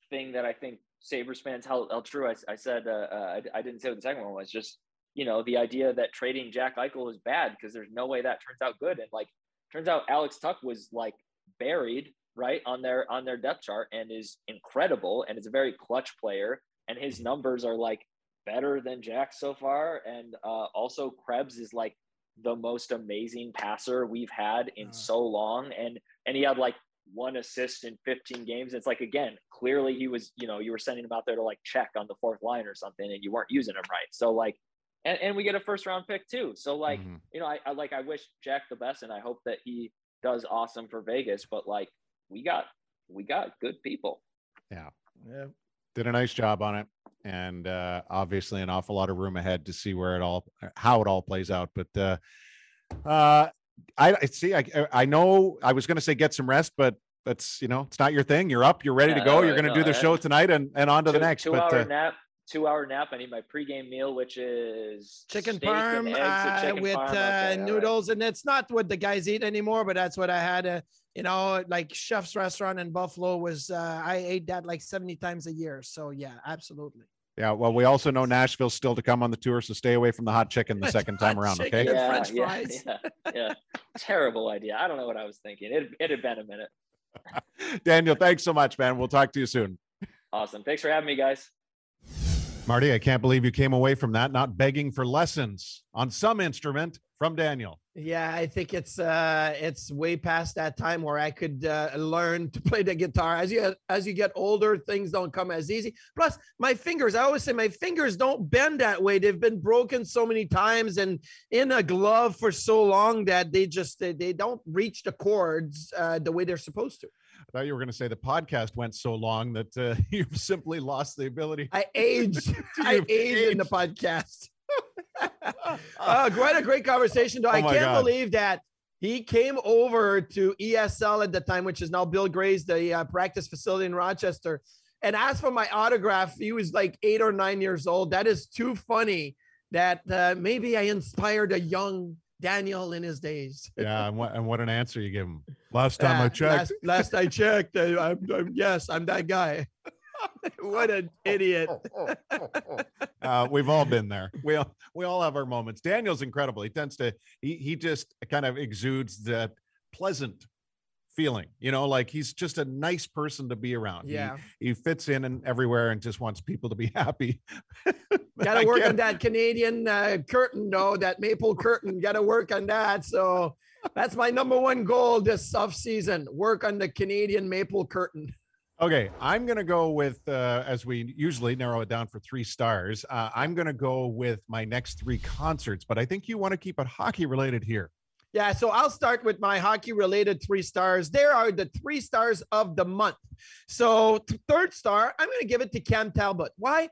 thing that I think Sabres fans held, held true. I, I said, uh, uh, I, I didn't say what the second one was just, you know, the idea that trading Jack Eichel is bad because there's no way that turns out good. And like, turns out Alex Tuch was like buried right on their, on their depth chart and is incredible. And is a very clutch player. And his numbers are like better than Jack so far. And uh, also Krebs is like the most amazing passer we've had in Uh. so long. And, and he had like one assist in 15 games. It's like, again, clearly he was, you know, you were sending him out there to like check on the fourth line or something and you weren't using him right. So like, and, and we get a first round pick too. So like, Mhm. you know, I, I like, I wish Jack the best and I hope that he does awesome for Vegas, but like we got, we got good people. Yeah. Yeah. Did a nice job on it. And uh obviously an awful lot of room ahead to see where it all how it all plays out. But uh uh I I see I I know I was gonna say get some rest, but that's you know, it's not your thing. You're up, you're ready to go. no, You're gonna no, do the that- show tonight and and on to the next. two But hour uh, nap, two hour nap. I need my pregame meal, which is chicken steak and parm eggs uh, chicken with parm. uh, Okay, all right. noodles, and it's not what the guys eat anymore, but that's what I had. Uh, you know, like Chef's Restaurant in Buffalo was. Uh, I ate that like seventy times a year. So yeah, absolutely. yeah, well, we also know Nashville's still to come on the tour, so stay away from the hot chicken the second time around. Okay. yeah, French yeah, fries. Yeah, yeah. Terrible idea. I don't know what I was thinking. It, it had been a minute. Daniel, thanks so much, man. We'll talk to you soon. Awesome. Thanks for having me, guys. Marty, I can't believe you came away from that not begging for lessons on some instrument from Daniel. Yeah, I think it's uh it's way past that time where I could uh, learn to play the guitar. As you as you get older, things don't come as easy. Plus, my fingers, I always say my fingers don't bend that way. They've been broken so many times and in a glove for so long that they just they, they don't reach the chords uh, the way they're supposed to. I thought you were going to say the podcast went so long that uh, you've simply lost the ability. I aged. I aged in the podcast. uh, quite a great conversation, though. Oh I can't God. believe that he came over to ESL at the time, which is now Bill Gray's, the uh, practice facility in Rochester, and asked for my autograph. He was like eight or nine years old. That is too funny. That uh, maybe I inspired a young Daniel in his days. yeah, and what, and what an answer you give him. Last time I Uh, checked. Last, last I checked, uh, I'm, I'm- yes, I'm that guy. what an idiot. uh, we've all been there. We all, we all have our moments. Daniel's incredible. He tends to he he just kind of exudes that pleasant, feeling. You know, like he's just a nice person to be around. Yeah. he, fits in and everywhere and just wants people to be happy. Got to work on that Canadian uh, curtain, though, that maple curtain. Got to work on that. So that's my number one goal this off season. Work on the Canadian maple curtain. Okay, I'm going to go with, uh, as we usually narrow it down for three stars, uh, I'm going to go with my next three concerts, but I think you want to keep it hockey related here. Yeah, so I'll start with my hockey related three stars. There are the three stars of the month. So, th- third star, I'm going to give it to Cam Talbot. Why?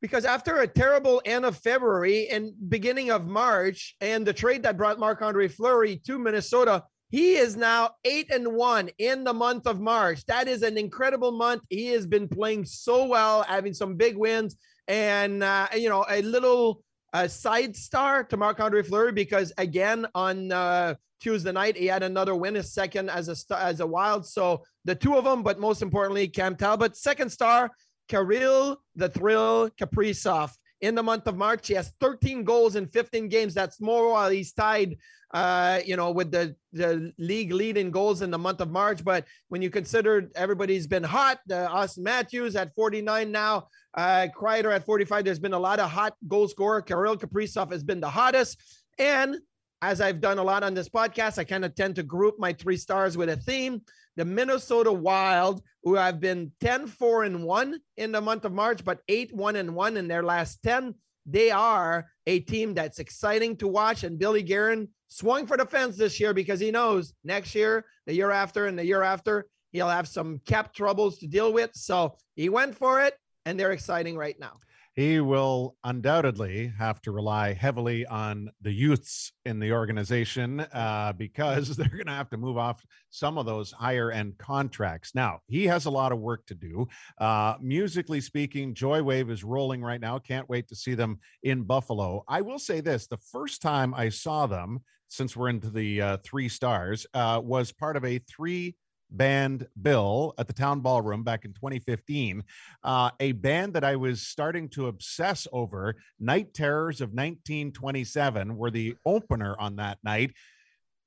Because after a terrible end of February and beginning of March, and the trade that brought Marc Andre Fleury to Minnesota, he is now eight and one in the month of March. That is an incredible month. He has been playing so well, having some big wins, and uh, you know a little a side star to Marc Andre Fleury because again on uh, Tuesday night he had another win, his second as a star, as a wild. So the two of them, but most importantly, Cam Talbot, second star, Kirill the Thrill Kaprizov. In the month of March, he has 13 goals in 15 games. That's more while he's tied, uh, you know, with the the league lead in goals in the month of March. But when you consider everybody's been hot, uh, Auston Matthews at 49 now, uh, Kreider at 45. There's been a lot of hot goal scorer. Kirill Kaprizov has been the hottest. And as I've done a lot on this podcast, I kind of tend to group my three stars with a theme. The Minnesota Wild, who have been 10, 4, and 1 in the month of March, but 8, 1, and 1 in their last 10. They are a team that's exciting to watch. And Billy Guerin swung for the fence this year because he knows next year, the year after, and the year after, he'll have some cap troubles to deal with. So he went for it, and they're exciting right now. He will undoubtedly have to rely heavily on the youths in the organization uh, because they're going to have to move off some of those higher end contracts. Now, he has a lot of work to do. Uh, musically speaking, Joywave is rolling right now. Can't wait to see them in Buffalo. I will say this the first time I saw them, since we're into the uh, three stars, uh, was part of a three band bill at the town ballroom back in 2015 uh, a band that i was starting to obsess over night terrors of 1927 were the opener on that night.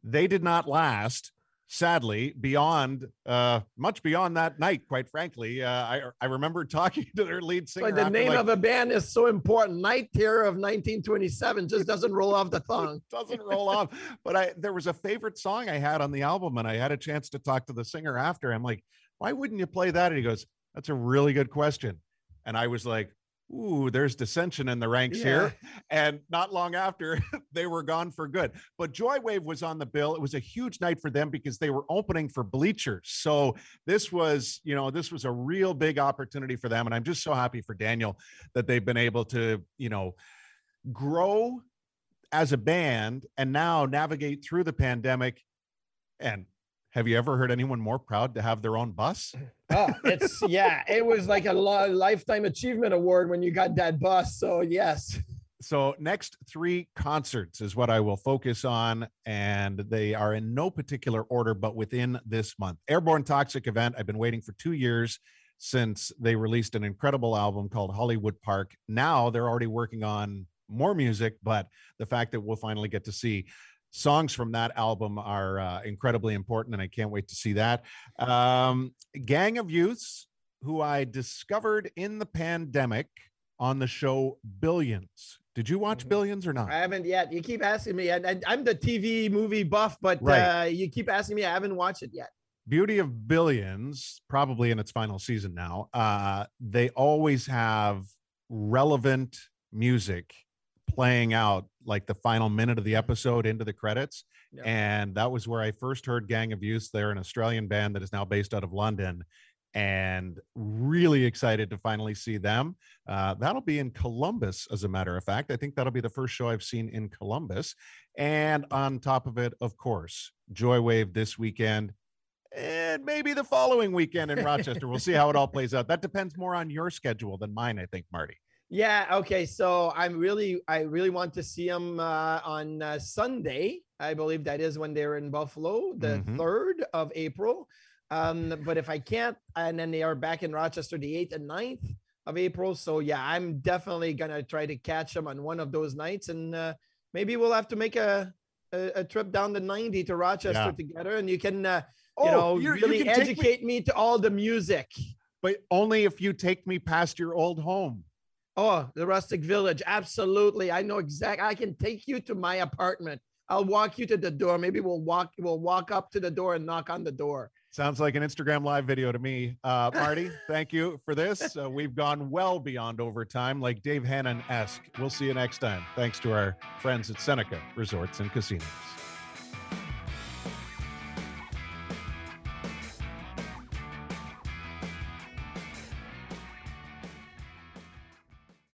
They did not last sadly beyond uh much beyond that night quite frankly uh i i remember talking to their lead singer But the name like, of a band is so important. Night Terror of 1927 just doesn't roll off the tongue. doesn't roll off. But I there was a favorite song I had on the album, and I had a chance to talk to the singer after. I'm like, why wouldn't you play that? And he goes, That's a really good question. And I was like, Ooh, there's dissension in the ranks here. And not long after, they were gone for good. But Joywave was on the bill. It was a huge night for them because they were opening for Bleachers. So this was, you know, this was a real big opportunity for them. And I'm just so happy for Daniel that they've been able to, you know, grow as a band and now navigate through the pandemic. And have you ever heard anyone more proud to have their own bus? Oh, it's yeah, it was like a lifetime achievement award when you got that bus. So yes. So, next three concerts is what I will focus on, and they are in no particular order, but within this month. Airborne Toxic event. I've been waiting for two years since they released an incredible album called Hollywood Park. Now they're already working on more music, but the fact that we'll finally get to see songs from that album are uh, incredibly important, and I can't wait to see that. Um, Gang of Youths, who I discovered in the pandemic on the show Billions. Did you watch Mhm. Billions or not? I haven't yet. You keep asking me, and, and I'm the TV movie buff, but Right. uh, you keep asking me. I haven't watched it yet. Beauty of Billions, probably in its final season now. Uh, they always have relevant music playing out like the final minute of the episode into the credits. Yeah. And that was where I first heard Gang of Youth. They're an Australian band that is now based out of London. And really excited to finally see them. Uh, that'll be in Columbus, as a matter of fact. I think that'll be the first show I've seen in Columbus. And on top of it, of course, Joywave this weekend and maybe the following weekend in Rochester. We'll see how it all plays out. That depends more on your schedule than mine, I think, Marty. Yeah. Okay. So I'm really, I really want to see them uh, on uh, Sunday. I believe that is when they're in Buffalo, the Mhm. 3rd of April. Um, but if I can't, and then they are back in Rochester the 8th and 9th of April. So yeah, I'm definitely going to try to catch them on one of those nights. And uh, maybe we'll have to make a, a, a trip down the 90 to Rochester Yeah. together. And you can, uh, Oh, you know, you're- you really me- educate me to all the music. but only if you take me past your old home. Oh, the rustic village. Absolutely. I know exact. I can take you to my apartment. I'll walk you to the door. Maybe we'll walk, we'll walk up to the door and knock on the door. Sounds like an Instagram live video to me. Uh, Marty, thank you for this. Uh, we've gone well beyond overtime, like Dave Hannan esque. We'll see you next time. Thanks to our friends at Seneca Resorts and Casinos.